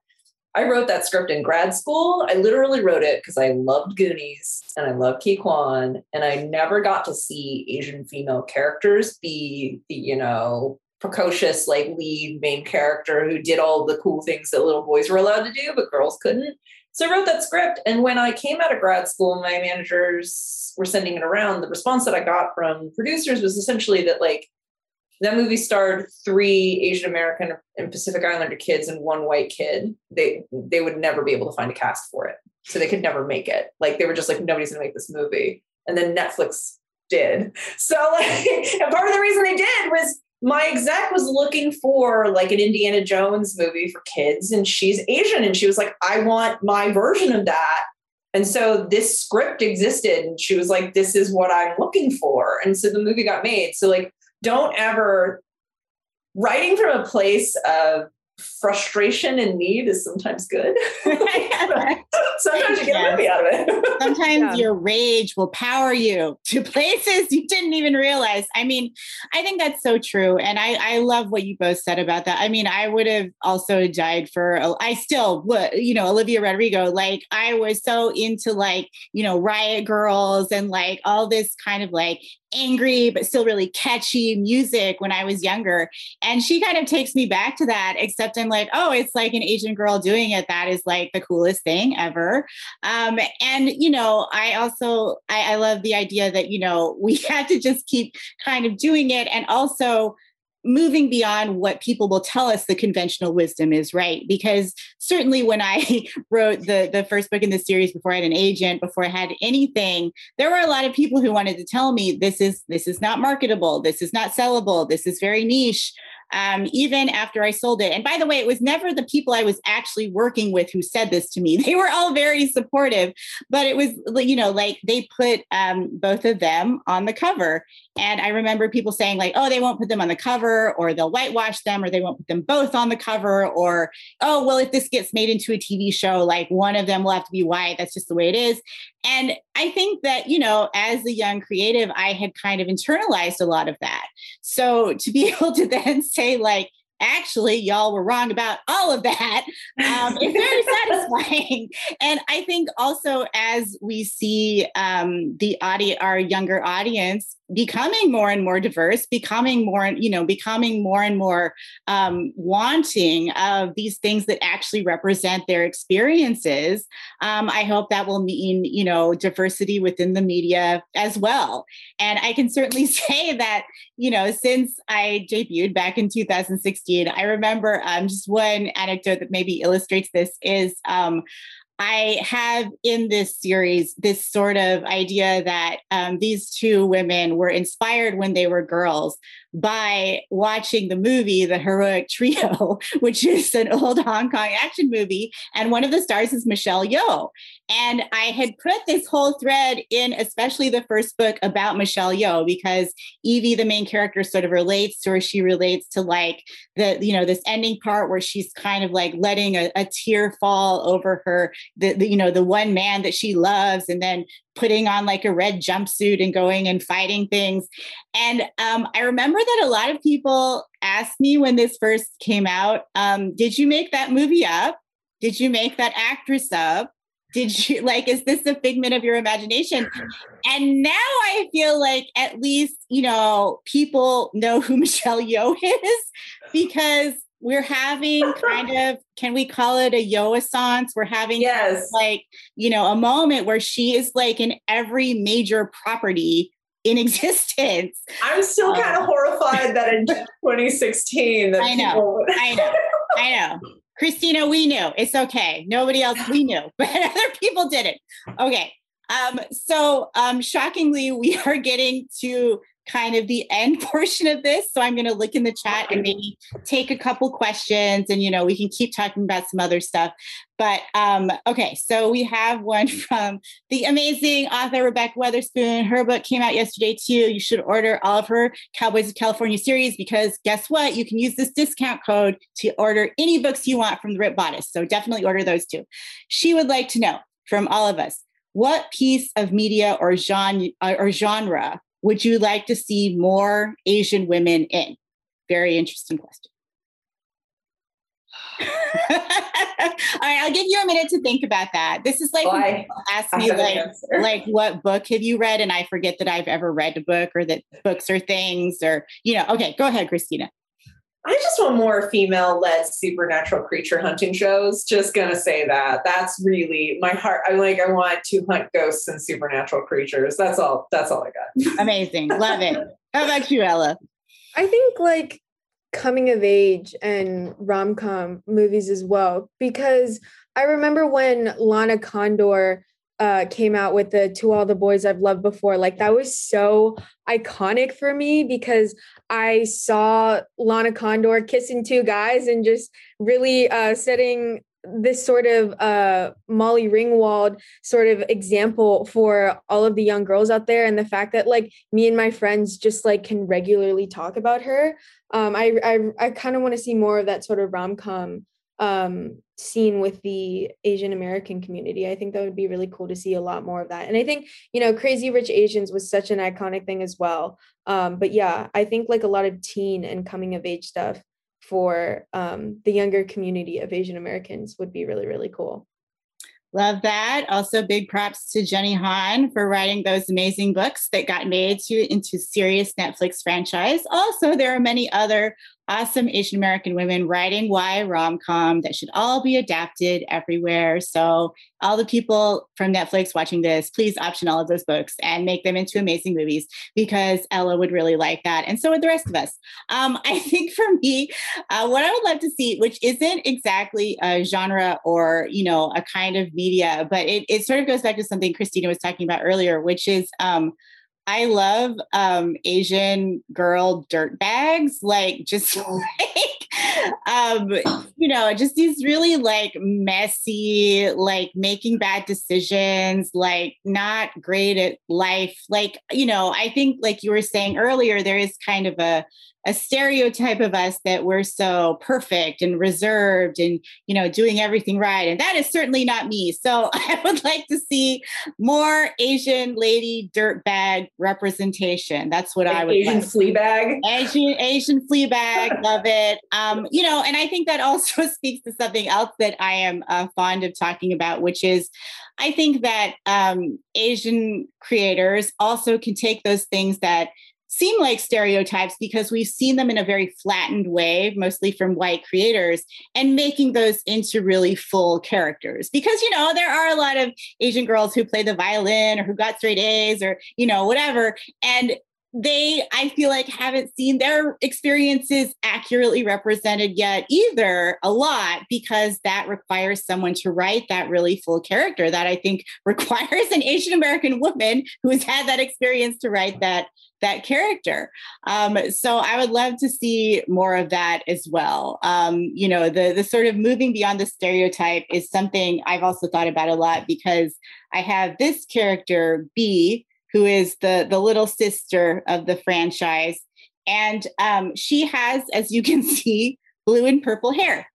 I wrote that script in grad school. I literally wrote it because I loved Goonies and I love Ke Quan, and I never got to see Asian female characters be the, you know, precocious like lead main character who did all the cool things that little boys were allowed to do but girls couldn't so i wrote that script and when i came out of grad school my managers were sending it around the response that i got from producers was essentially that like that movie starred three asian american and pacific islander kids and one white kid they they would never be able to find a cast for it so they could never make it like they were just like nobody's gonna make this movie and then netflix did so like and part of the reason they did was my exec was looking for like an Indiana Jones movie for kids, and she's Asian, and she was like, I want my version of that. And so this script existed, and she was like, This is what I'm looking for. And so the movie got made. So, like, don't ever writing from a place of frustration and need is sometimes good. sometimes you get a movie out of it. Sometimes Yeah. your rage will power you to places you didn't even realize. I mean, I think that's so true. And I, I love what you both said about that. I mean, I would have also died for, I still would, you know, Olivia Rodrigo. Like, I was so into like, you know, Riot Girls and like all this kind of like angry, but still really catchy music when I was younger. And she kind of takes me back to that, except I'm like, oh, it's like an Asian girl doing it. That is like the coolest thing ever. Um, and you know, I also I, I love the idea that you know we have to just keep kind of doing it, and also moving beyond what people will tell us the conventional wisdom is right because certainly when i wrote the the first book in the series before i had an agent before i had anything there were a lot of people who wanted to tell me this is this is not marketable this is not sellable this is very niche um, even after I sold it. And by the way, it was never the people I was actually working with who said this to me. They were all very supportive, but it was, you know, like they put um, both of them on the cover. And I remember people saying, like, oh, they won't put them on the cover, or they'll whitewash them, or they won't put them both on the cover, or, oh, well, if this gets made into a TV show, like one of them will have to be white. That's just the way it is. And I think that, you know, as a young creative, I had kind of internalized a lot of that. So to be able to then say, like, actually, y'all were wrong about all of that, um, it's very satisfying. And I think also as we see um, the audience, our younger audience, becoming more and more diverse, becoming more, you know, becoming more and more um, wanting of these things that actually represent their experiences. Um, I hope that will mean, you know, diversity within the media as well. And I can certainly say that, you know, since I debuted back in 2016, I remember um, just one anecdote that maybe illustrates this is um, I have in this series this sort of idea that um, these two women were inspired when they were girls by watching the movie The Heroic Trio, which is an old Hong Kong action movie. And one of the stars is Michelle Yeoh. And I had put this whole thread in, especially the first book about Michelle Yeoh, because Evie, the main character, sort of relates to her. She relates to like the, you know, this ending part where she's kind of like letting a, a tear fall over her, the, the, you know, the one man that she loves, and then putting on like a red jumpsuit and going and fighting things. And um, I remember that a lot of people asked me when this first came out, um, did you make that movie up? Did you make that actress up? Did you like, is this a figment of your imagination? And now I feel like at least, you know, people know who Michelle Yeoh is because we're having kind of, can we call it a Yeoh-essence? We're having Yes. like, you know, a moment where she is like in every major property in existence. I'm still kind of um, horrified that in 2016 that I know. people I know. I know. Christina, we knew. It's okay. Nobody else we knew, but other people didn't. Okay. Um, so um shockingly, we are getting to kind of the end portion of this. So I'm gonna look in the chat and maybe take a couple questions and you know we can keep talking about some other stuff. But um, okay, so we have one from the amazing author Rebekah Weatherspoon. Her book came out yesterday too. You should order all of her Cowboys of California series because guess what? You can use this discount code to order any books you want from the Ripped Bodice. So definitely order those too. She would like to know from all of us what piece of media or genre or genre would you like to see more Asian women in? Very interesting question. All right, I'll give you a minute to think about that. This is like Oh, people ask me like answer. like what book have you read and I forget that I've ever read a book or that books are things or you know, okay, go ahead, Christina. I just want more female led supernatural creature hunting shows. Just gonna say that. That's really my heart. I like I want to hunt ghosts and supernatural creatures. That's all that's all I got. Amazing. Love it. How about you, Ella? I think like coming of age and rom com movies as well, because I remember when Lana Condor uh, came out with the To All the Boys I've Loved Before, like that was so iconic for me because I saw Lana Condor kissing two guys and just really uh, setting this sort of uh, Molly Ringwald sort of example for all of the young girls out there, and the fact that like me and my friends just like can regularly talk about her. Um, I I, I kind of want to see more of that sort of rom com um, scene with the Asian American community. I think that would be really cool to see a lot more of that. And I think, you know, Crazy Rich Asians was such an iconic thing as well. Um, but yeah, I think like a lot of teen and coming of age stuff for um, the younger community of Asian Americans would be really, really cool. Love that. Also, big props to Jenny Han for writing those amazing books that got made to into serious Netflix franchise. Also, there are many other awesome Asian American women writing Y rom com that should all be adapted everywhere. So, all the people from Netflix watching this, please option all of those books and make them into amazing movies because Ella would really like that. And so would the rest of us. Um, I think for me, uh, what I would love to see, which isn't exactly a genre or, you know, a kind of media, but it, it sort of goes back to something Christina was talking about earlier, which is, um, I love um, Asian girl dirt bags, like just like um, you know, just these really like messy, like making bad decisions, like not great at life. Like, you know, I think like you were saying earlier, there is kind of a a stereotype of us that we're so perfect and reserved and you know doing everything right and that is certainly not me so i would like to see more asian lady dirtbag representation that's what Like i would Asian like. Fleabag. Asian Asian Fleabag, love it. Um, you know, and I think that also speaks to something else that I am uh, fond of talking about, which is I think that um, Asian creators also can take those things that seem like stereotypes because we've seen them in a very flattened way, mostly from white creators, and making those into really full characters. Because, you know, there are a lot of Asian girls who play the violin or who got straight A's or, you know, whatever. And they i feel like haven't seen their experiences accurately represented yet either a lot because that requires someone to write that really full character that i think requires an asian american woman who's had that experience to write that that character. Um, so i would love to see more of that as well. Um, you know the the sort of moving beyond the stereotype is something i've also thought about a lot because i have this character Bea who is the the little sister of the franchise. And um, she has as you can see blue and purple hair.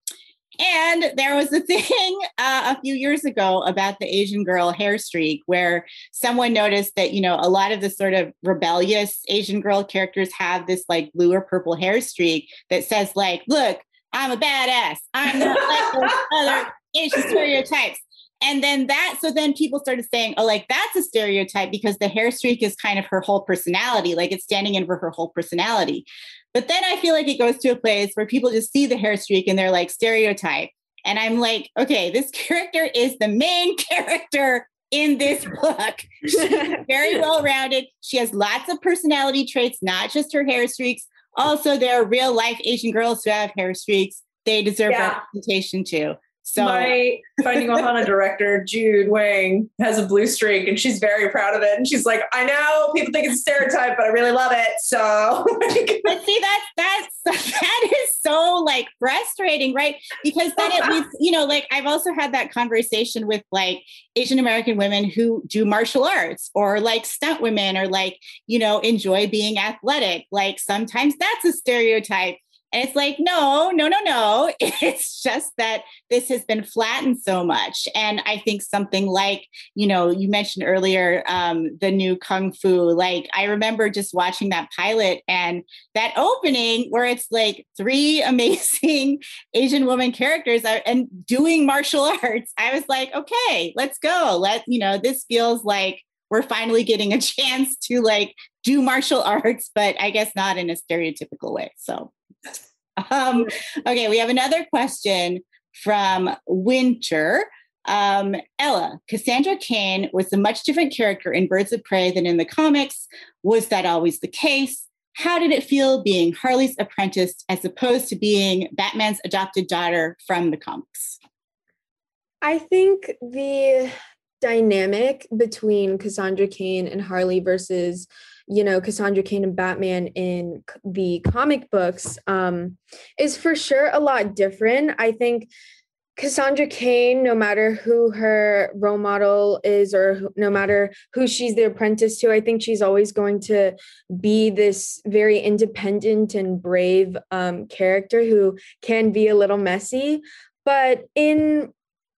And there was a thing uh, a few years ago about the asian girl hair streak where someone noticed that you know a lot of the sort of rebellious asian girl characters have this like blue or purple hair streak that says like look i'm a badass. I'm not like those other asian stereotypes and then that, so then people started saying, oh, like that's a stereotype because the hair streak is kind of her whole personality, like it's standing in for her whole personality. But then I feel like it goes to a place where people just see the hair streak and they're like, stereotype. And I'm like, okay, this character is the main character in this book. She's very well rounded. She has lots of personality traits, not just her hair streaks. Also, there are real life Asian girls who have hair streaks. They deserve Yeah. representation too. So my Finding Ohana director, Jude Weng, has a blue streak and she's very proud of it. And she's like, I know people think it's a stereotype, but I really love it. So But see, that's that's that is so like frustrating, right? Because then it leads, you know, like I've also had that conversation with like Asian American women who do martial arts or like stunt women or like, you know, enjoy being athletic. Like sometimes that's a stereotype. And it's like, no, no, no, no. It's just that this has been flattened so much. And I think something like, you know, you mentioned earlier um, the new Kung Fu. Like, I remember just watching that pilot and that opening where it's like three amazing Asian woman characters are, and doing martial arts. I was like, okay, let's go. Let, you know, this feels like we're finally getting a chance to like do martial arts, but I guess not in a stereotypical way. So Um, okay, we have another question from Winter. Um, Ella, Cassandra Cain was a much different character in Birds of Prey than in the comics. Was that always the case? How did it feel being Harley's apprentice as opposed to being Batman's adopted daughter from the comics? I think the dynamic between Cassandra Cain and Harley versus you know Cassandra Cain and Batman in the comic books um, is for sure a lot different. I think Cassandra Cain, no matter who her role model is or no matter who she's the apprentice to, I think she's always going to be this very independent and brave um, character who can be a little messy. But in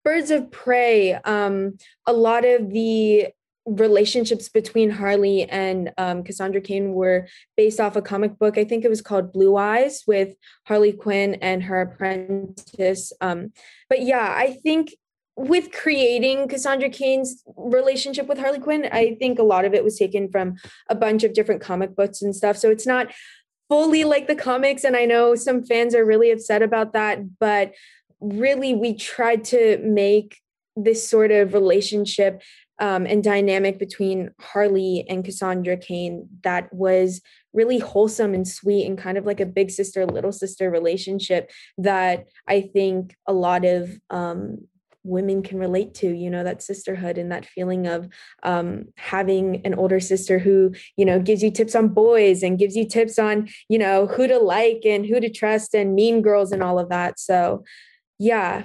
Birds of Prey, um, a lot of the relationships between Harley and um, Cassandra Cain were based off a comic book. I think it was called Blue Eyes with Harley Quinn and her apprentice. Um, but yeah, I think with creating Cassandra Cain's relationship with Harley Quinn, I think a lot of it was taken from a bunch of different comic books and stuff. So it's not fully like the comics. And I know some fans are really upset about that, but really we tried to make this sort of relationship um, and dynamic between Harley and Cassandra Cain that was really wholesome and sweet and kind of like a big sister, little sister relationship that I think a lot of um, women can relate to you know that sisterhood and that feeling of um, having an older sister who you know gives you tips on boys and gives you tips on you know who to like and who to trust and mean girls and all of that. So yeah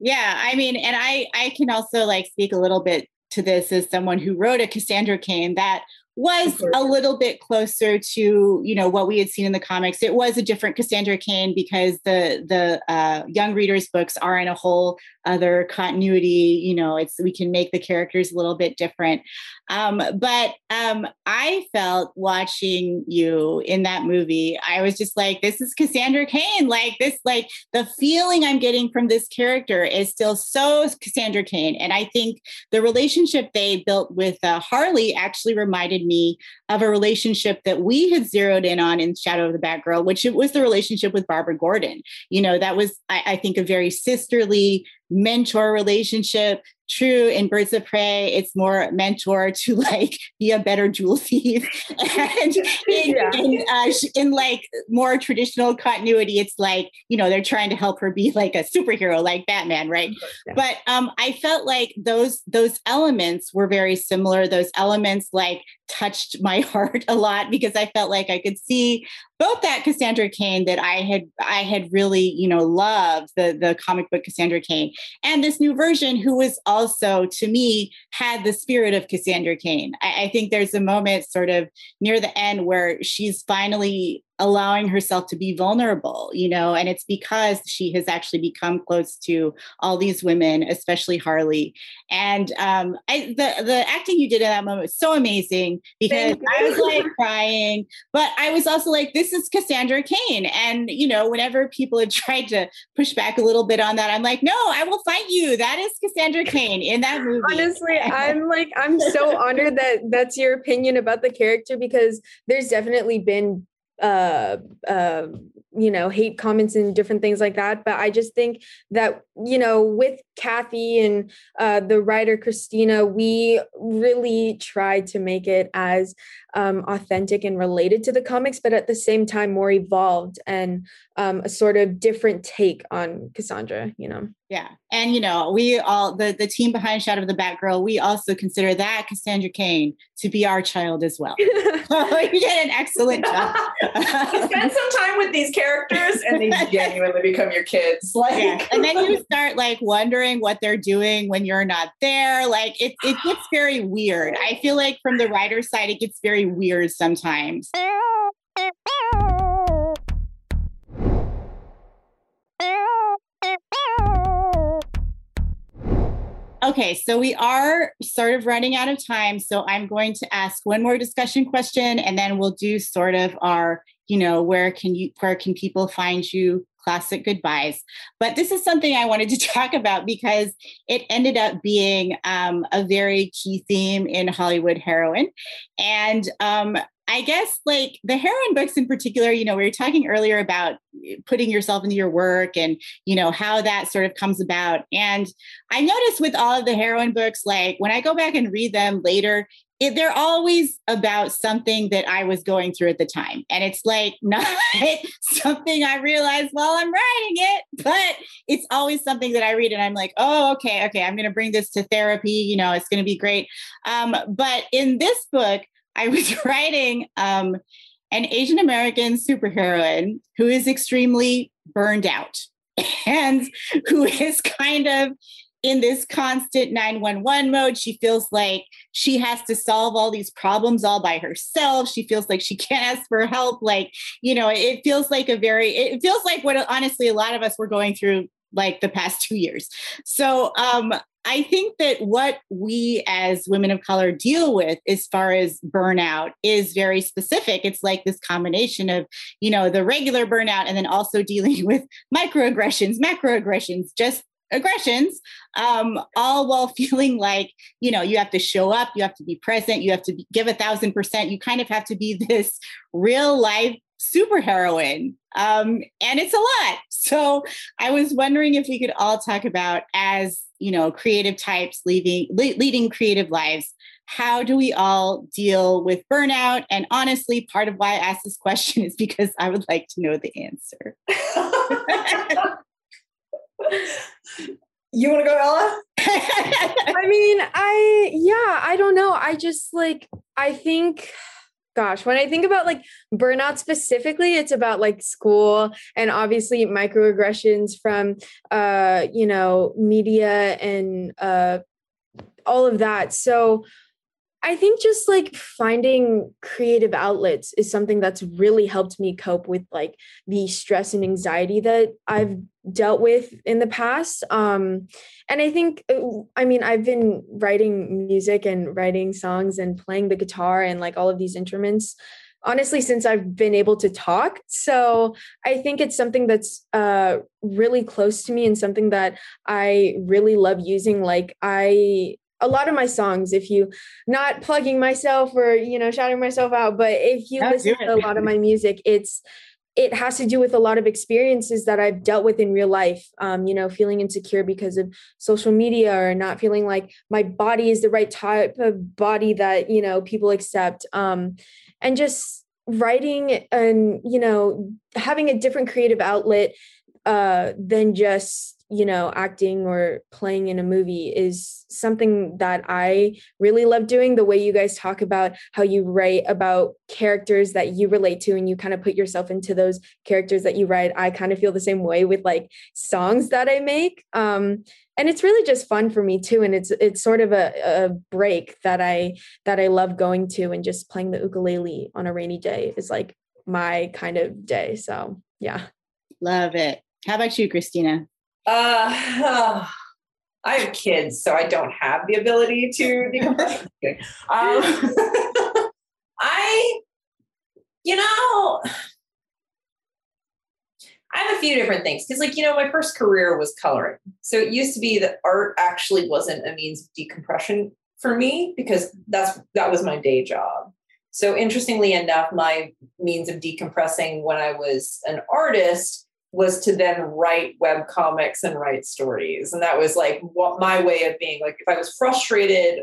yeah, I mean, and I I can also like speak a little bit to this as someone who wrote a Cassandra Cain that was a little bit closer to you know what we had seen in the comics. It was a different Cassandra Cain because the the uh, young readers books are in a whole other continuity. You know, it's we can make the characters a little bit different. Um, but um, I felt watching you in that movie, I was just like, this is Cassandra Cain. Like this, like the feeling I'm getting from this character is still so Cassandra Cain. And I think the relationship they built with uh, Harley actually reminded me of a relationship that we had zeroed in on in Shadow of the Batgirl, which it was the relationship with Barbara Gordon. You know, that was, I, I think, a very sisterly mentor relationship true in birds of prey it's more mentor to like be a better jewel thief and in, yeah. in, uh, in, like more traditional continuity it's like you know they're trying to help her be like a superhero like batman right yeah. but um i felt like those those elements were very similar those elements like touched my heart a lot because i felt like i could see both that Cassandra Cain that I had I had really you know loved the the comic book Cassandra And this new version who was also to me had the spirit of Cassandra Cain. I, I think there's a moment sort of near the end where she's finally allowing herself to be vulnerable, you know, and it's because she has actually become close to all these women, especially Harley. And um, I, the the acting you did in that moment was so amazing because I was like crying, but I was also like, this is Cassandra Cain. And you know, whenever people have tried to push back a little bit on that, I'm like, no, I will fight you. That is Cassandra Cain in that movie. Honestly, I'm like, I'm so honored that that's your opinion about the character because there's definitely been uh, uh, you know, hate comments and different things like that. But I just think that, you know, with Cathy and uh, the writer Christina, we really tried to make it as um, authentic and related to the comics, but at the same time more evolved and um, a sort of different take on Cassandra, you know. Yeah. And you know, we all the the team behind Shadow of the Batgirl, we also consider that Cassandra Cain to be our child as well. you did an excellent job. spend some time with these characters and they genuinely become your kids. Like yeah. and then you start like wondering what they're doing when you're not there. Like it it gets very weird. I feel like from the writer's side, it gets very weird sometimes. Okay, so we are sort of running out of time. So I'm going to ask one more discussion question and then we'll do sort of our, you know, where can you where can people find you classic goodbyes. But this is something I wanted to talk about because it ended up being um, a very key theme in Hollywood heroine. And um, I guess like the heroine books in particular, you know, we were talking earlier about putting yourself into your work and, you know, how that sort of comes about. And I noticed with all of the heroine books, like when I go back and read them later, it, they're always about something that I was going through at the time. And it's like not something I realized while I'm writing it, but it's always something that I read and I'm like, oh, okay, okay, I'm going to bring this to therapy. You know, it's going to be great. Um, but in this book, I was writing um, an Asian American superheroine who is extremely burned out and who is kind of in this constant 911 mode. She feels like she has to solve all these problems all by herself. She feels like she can't ask for help. Like, you know, it feels like a very, it feels like what honestly a lot of us were going through like the past two years. So um, I think that what we as women of color deal with as far as burnout is very specific. It's like this combination of, you know, the regular burnout and then also dealing with microaggressions, macroaggressions, just aggressions, um, all while feeling like, you know, you have to show up, you have to be present, you have to be, give a thousand percent. You kind of have to be this real life superheroine. Um, and it's a lot. So I was wondering if we could all talk about as, you know, creative types leading, le- leading creative lives. How do we all deal with burnout? And honestly, part of why I asked this question is because I would like to know the answer. you want to go, Ella? I mean, I, yeah, I don't know. I just like, I think gosh when i think about like burnout specifically it's about like school and obviously microaggressions from uh you know media and uh all of that. So I think just like finding creative outlets is something that's really helped me cope with like the stress and anxiety that I've dealt with in the past. Um, and I think, uh, I mean, I've been writing music and writing songs and playing the guitar and like all of these instruments honestly since I've been able to talk. So I think it's something that's uh, really close to me and something that I really love using. Like I a lot of my songs if you not plugging myself or you know shouting myself out but if you That's listen to a lot of my music it's it has to do with a lot of experiences that I've dealt with in real life. Um, you know, feeling insecure because of social media or not feeling like my body is the right type of body that, you know, people accept. Um, and just writing and, you know, having a different creative outlet uh, than just you know, acting or playing in a movie is something that I really love doing. The way you guys talk about how you write about characters that you relate to and you kind of put yourself into those characters that you write. I kind of feel the same way with like songs that I make. Um, and it's really just fun for me too. And it's it's sort of a, a break that I that I love going to and just playing the ukulele on a rainy day is like my kind of day. So yeah. Love it. How about you, Christina? Uh, I have kids, so I don't have the ability to decompress. um, I, you know, I have a few different things because, like, you know, my first career was coloring. So it used to be that art actually wasn't a means of decompression for me because that's that was my day job. So interestingly enough, my means of decompressing when I was an artist was to then write web comics and write stories. And that was like what my way of being like if I was frustrated,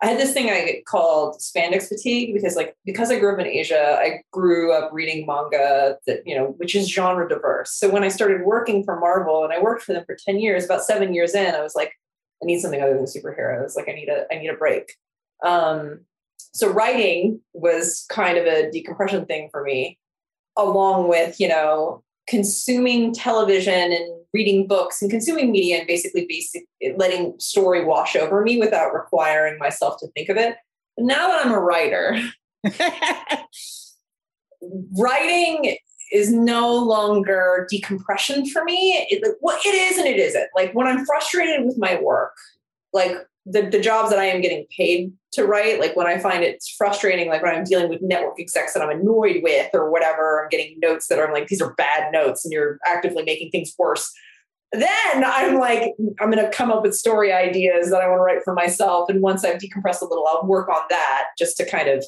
I had this thing I called spandex fatigue because like because I grew up in Asia, I grew up reading manga that, you know, which is genre diverse. So when I started working for Marvel and I worked for them for 10 years, about 7 years in, I was like I need something other than superheroes. Like I need a I need a break. Um so writing was kind of a decompression thing for me along with, you know, consuming television and reading books and consuming media and basically basic letting story wash over me without requiring myself to think of it. But now that I'm a writer, writing is no longer decompression for me. It, well, it is and it isn't. Like when I'm frustrated with my work, like the, the jobs that I am getting paid to write, like when I find it's frustrating, like when I'm dealing with network execs that I'm annoyed with or whatever, I'm getting notes that are like, these are bad notes and you're actively making things worse. Then I'm like, I'm going to come up with story ideas that I want to write for myself. And once I've decompressed a little, I'll work on that just to kind of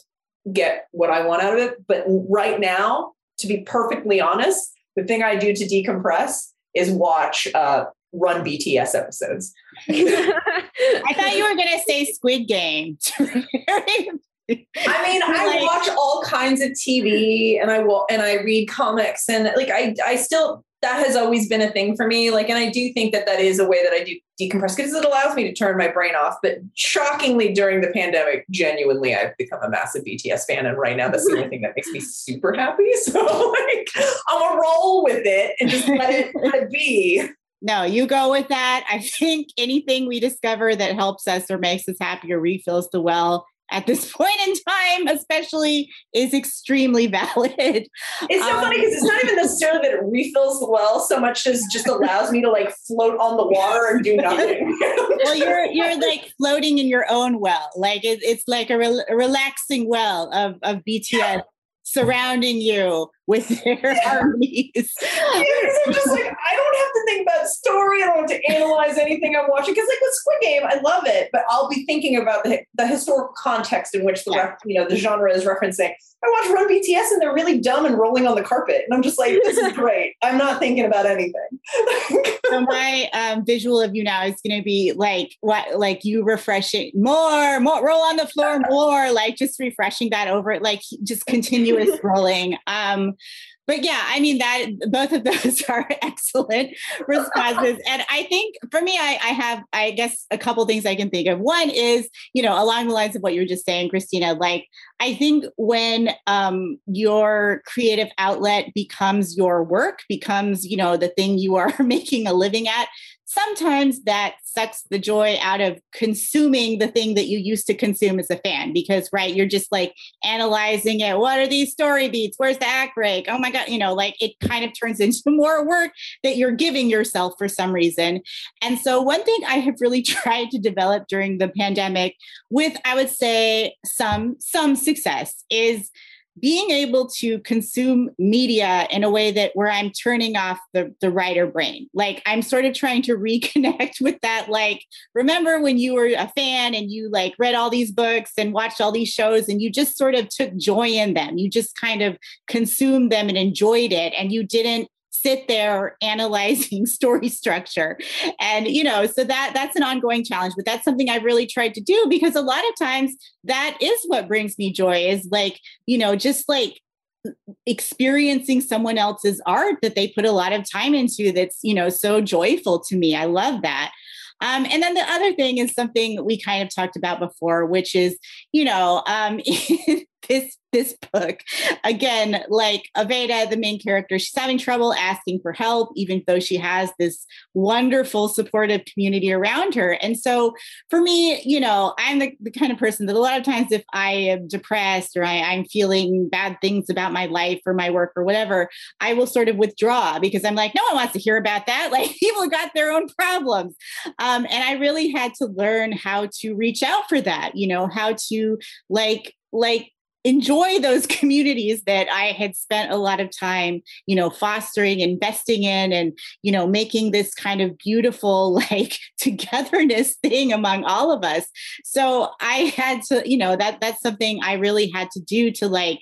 get what I want out of it. But right now, to be perfectly honest, the thing I do to decompress is watch uh, run BTS episodes. I thought you were going to say Squid Game. I mean, I watch all kinds of TV and I will and I read comics and like I I still that has always been a thing for me. Like, and I do think that that is a way that I do decompress because it allows me to turn my brain off. But shockingly, during the pandemic, genuinely, I've become a massive BTS fan, and right now that's the only thing that makes me super happy. So like, I'm gonna roll with it and just let it, let it be. No, you go with that. I think anything we discover that helps us or makes us happy or refills the well at this point in time, especially, is extremely valid. It's so Um, funny because it's not even necessarily that it refills the well so much as just allows me to like float on the water and do nothing. well, you're you're like floating in your own well. Like it, it's like a, a relaxing well of of BTS surrounding you with their harmonies. 'cause I'm just like, I don't have to think about story. I don't have to analyze anything I'm watching. Because like with Squid Game, I love it, but I'll be thinking about the, the historical context in which the Yeah. ref, you know the genre is referencing. I watch Run BTS and they're really dumb and rolling on the carpet, and I'm just like, this is great. I'm not thinking about anything. so my um, visual of you now is going to be like what like you refreshing more more roll on the floor more like just refreshing that over it like just continuous rolling um but yeah i mean that both of those are excellent responses. And i think for me I, I have i guess a couple things i can think of. One is you know along the lines of what you were just saying christina like I think when um, your creative outlet becomes your work, becomes you know the thing you are making a living at, sometimes that sucks the joy out of consuming the thing that you used to consume as a fan. Because right, you're just like analyzing it. What are these story beats? Where's the act break? Oh my god, you know, like it kind of turns into more work that you're giving yourself for some reason. And so one thing I have really tried to develop during the pandemic with I would say some some success is being able to consume media in a way that where I'm turning off the, the writer brain. Like I'm sort of trying to reconnect with that. Like, remember when you were a fan and you like read all these books and watched all these shows and you just sort of took joy in them. You just kind of consumed them and enjoyed it. And you didn't sit there analyzing story structure. And you know so that that's an ongoing challenge but that's something i've really tried to do because a lot of times that is what brings me joy is like you know just like experiencing someone else's art that they put a lot of time into that's you know so joyful to me. I love that. Um, and then the other thing is something we kind of talked about before, which is, you know, um, this this book again, like Aveda, the main character, she's having trouble asking for help, even though she has this wonderful, supportive community around her. And so, for me, you know, I'm the, the kind of person that a lot of times, if I am depressed or I, I'm feeling bad things about my life or my work or whatever, I will sort of withdraw because I'm like, no one wants to hear about that. Like people got their own problems. Um, and I really had to learn how to reach out for that, you know, how to like, like, enjoy those communities that I had spent a lot of time, you know, fostering, investing in, and, you know, making this kind of beautiful, like togetherness thing among all of us. So I had to, you know, that that's something I really had to do to like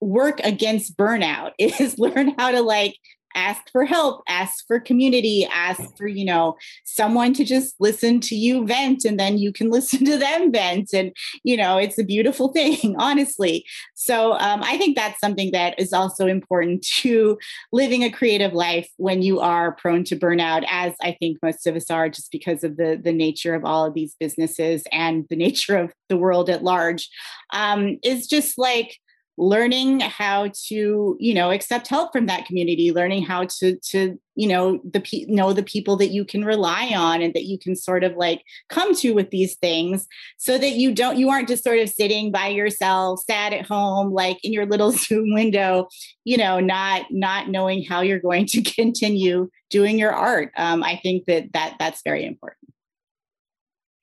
work against burnout is learn how to like ask for help ask for community ask for you know someone to just listen to you vent and then you can listen to them vent and you know it's a beautiful thing honestly. So um, i think that's something that is also important to living a creative life when you are prone to burnout as i think most of us are just because of the the nature of all of these businesses and the nature of the world at large um, is just like learning how to you know accept help from that community learning how to to you know the pe- know the people that you can rely on and that you can sort of like come to with these things so that you don't you aren't just sort of sitting by yourself sad at home like in your little zoom window you know not not knowing how you're going to continue doing your art. Um, i think that that that's very important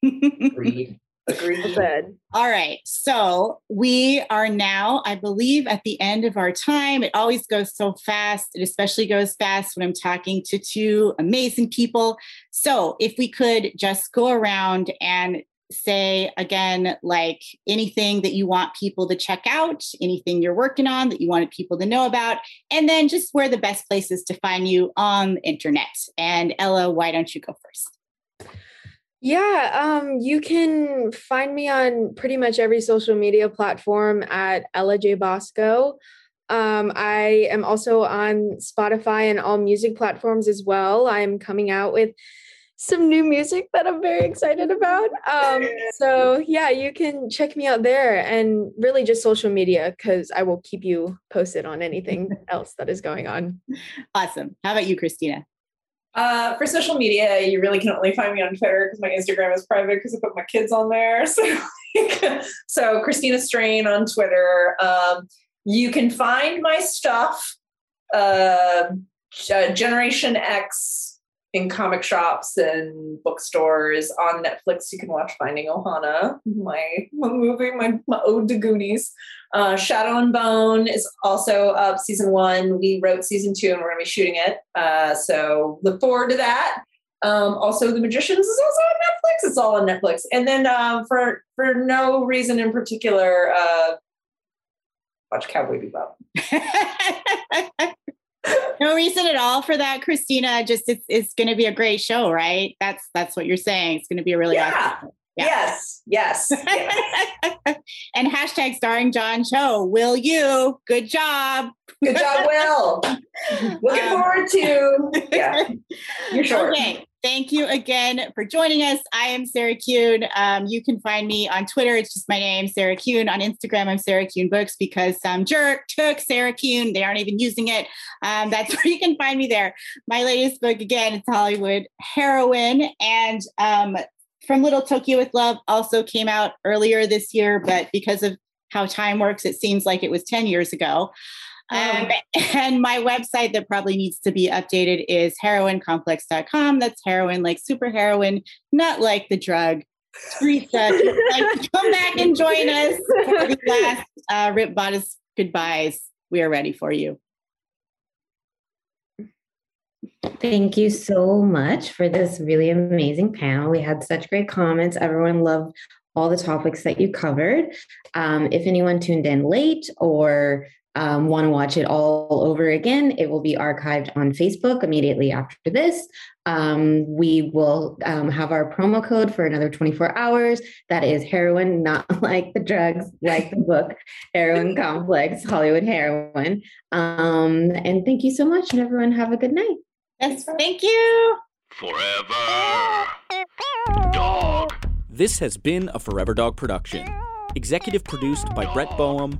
Agreed. All right. So we are now, I believe, at the end of our time. It always goes so fast. It especially goes fast when I'm talking to two amazing people. So if we could just go around and say again, like anything that you want people to check out, anything you're working on that you wanted people to know about, and then just where the best places to find you on the internet. And Ella, why don't you go first? Yeah, um, you can find me on pretty much every social media platform at Ella Jay Basco. Um, I am also on Spotify and all music platforms as well. I'm coming out with some new music that I'm very excited about. Um, so yeah, you can check me out there and really just social media because I will keep you posted on anything else that is going on. Awesome. How about you, Christina? Uh, for social media, you really can only find me on Twitter because my Instagram is private because I put my kids on there. So, so Christina Strain on Twitter. Um, you can find my stuff, uh, Generation X in comic shops and bookstores on Netflix. You can watch Finding Ohana, my, my movie, my, my ode to Goonies. Uh, Shadow and Bone is also up season one. We wrote season two and we're going to be shooting it. Uh, so look forward to that. Um, also, The Magicians is also on Netflix. It's all on Netflix. And then uh, for for no reason in particular, uh, watch Cowboy Bebop. no reason at all for that, Christina. Just it's it's going to be a great show, right? That's that's what you're saying. It's going to be a really yeah. awesome. Yeah. Yes, yes. yes. and hashtag starring John Cho. Will you? Good job. Good job, Will. Looking um, forward to. Yeah, you're sure. Okay. Thank you again for joining us. I am Sarah Kuhn. Um, you can find me on Twitter. It's just my name, Sarah Kuhn. On Instagram, I'm Sarah Kuhn Books because some jerk took Sarah Kuhn. They aren't even using it. Um, that's where you can find me there. My latest book, again, it's Hollywood Heroine. And um, From Little Tokyo with Love also came out earlier this year, but because of how time works, it seems like it was 10 years ago. Um, and my website that probably needs to be updated is heroinecomplex.com. That's heroine like super heroine, not like the drug. Teresa, like, come back and join us for the last uh, Ripped Bodice goodbyes. We are ready for you. Thank you so much for this really amazing panel. We had such great comments. Everyone loved all the topics that you covered. Um, if anyone tuned in late or um, want to watch it all over again, it will be archived on Facebook immediately after this. Um, we will um, have our promo code for another 24 hours. That is heroine, not like the drugs, like the book, Heroine Complex, Hollywood Heroine. Um, and thank you so much, and everyone have a good night. Yes, thank you. Forever. Dog. This has been a Forever Dog production. Executive produced by Brett Boehm.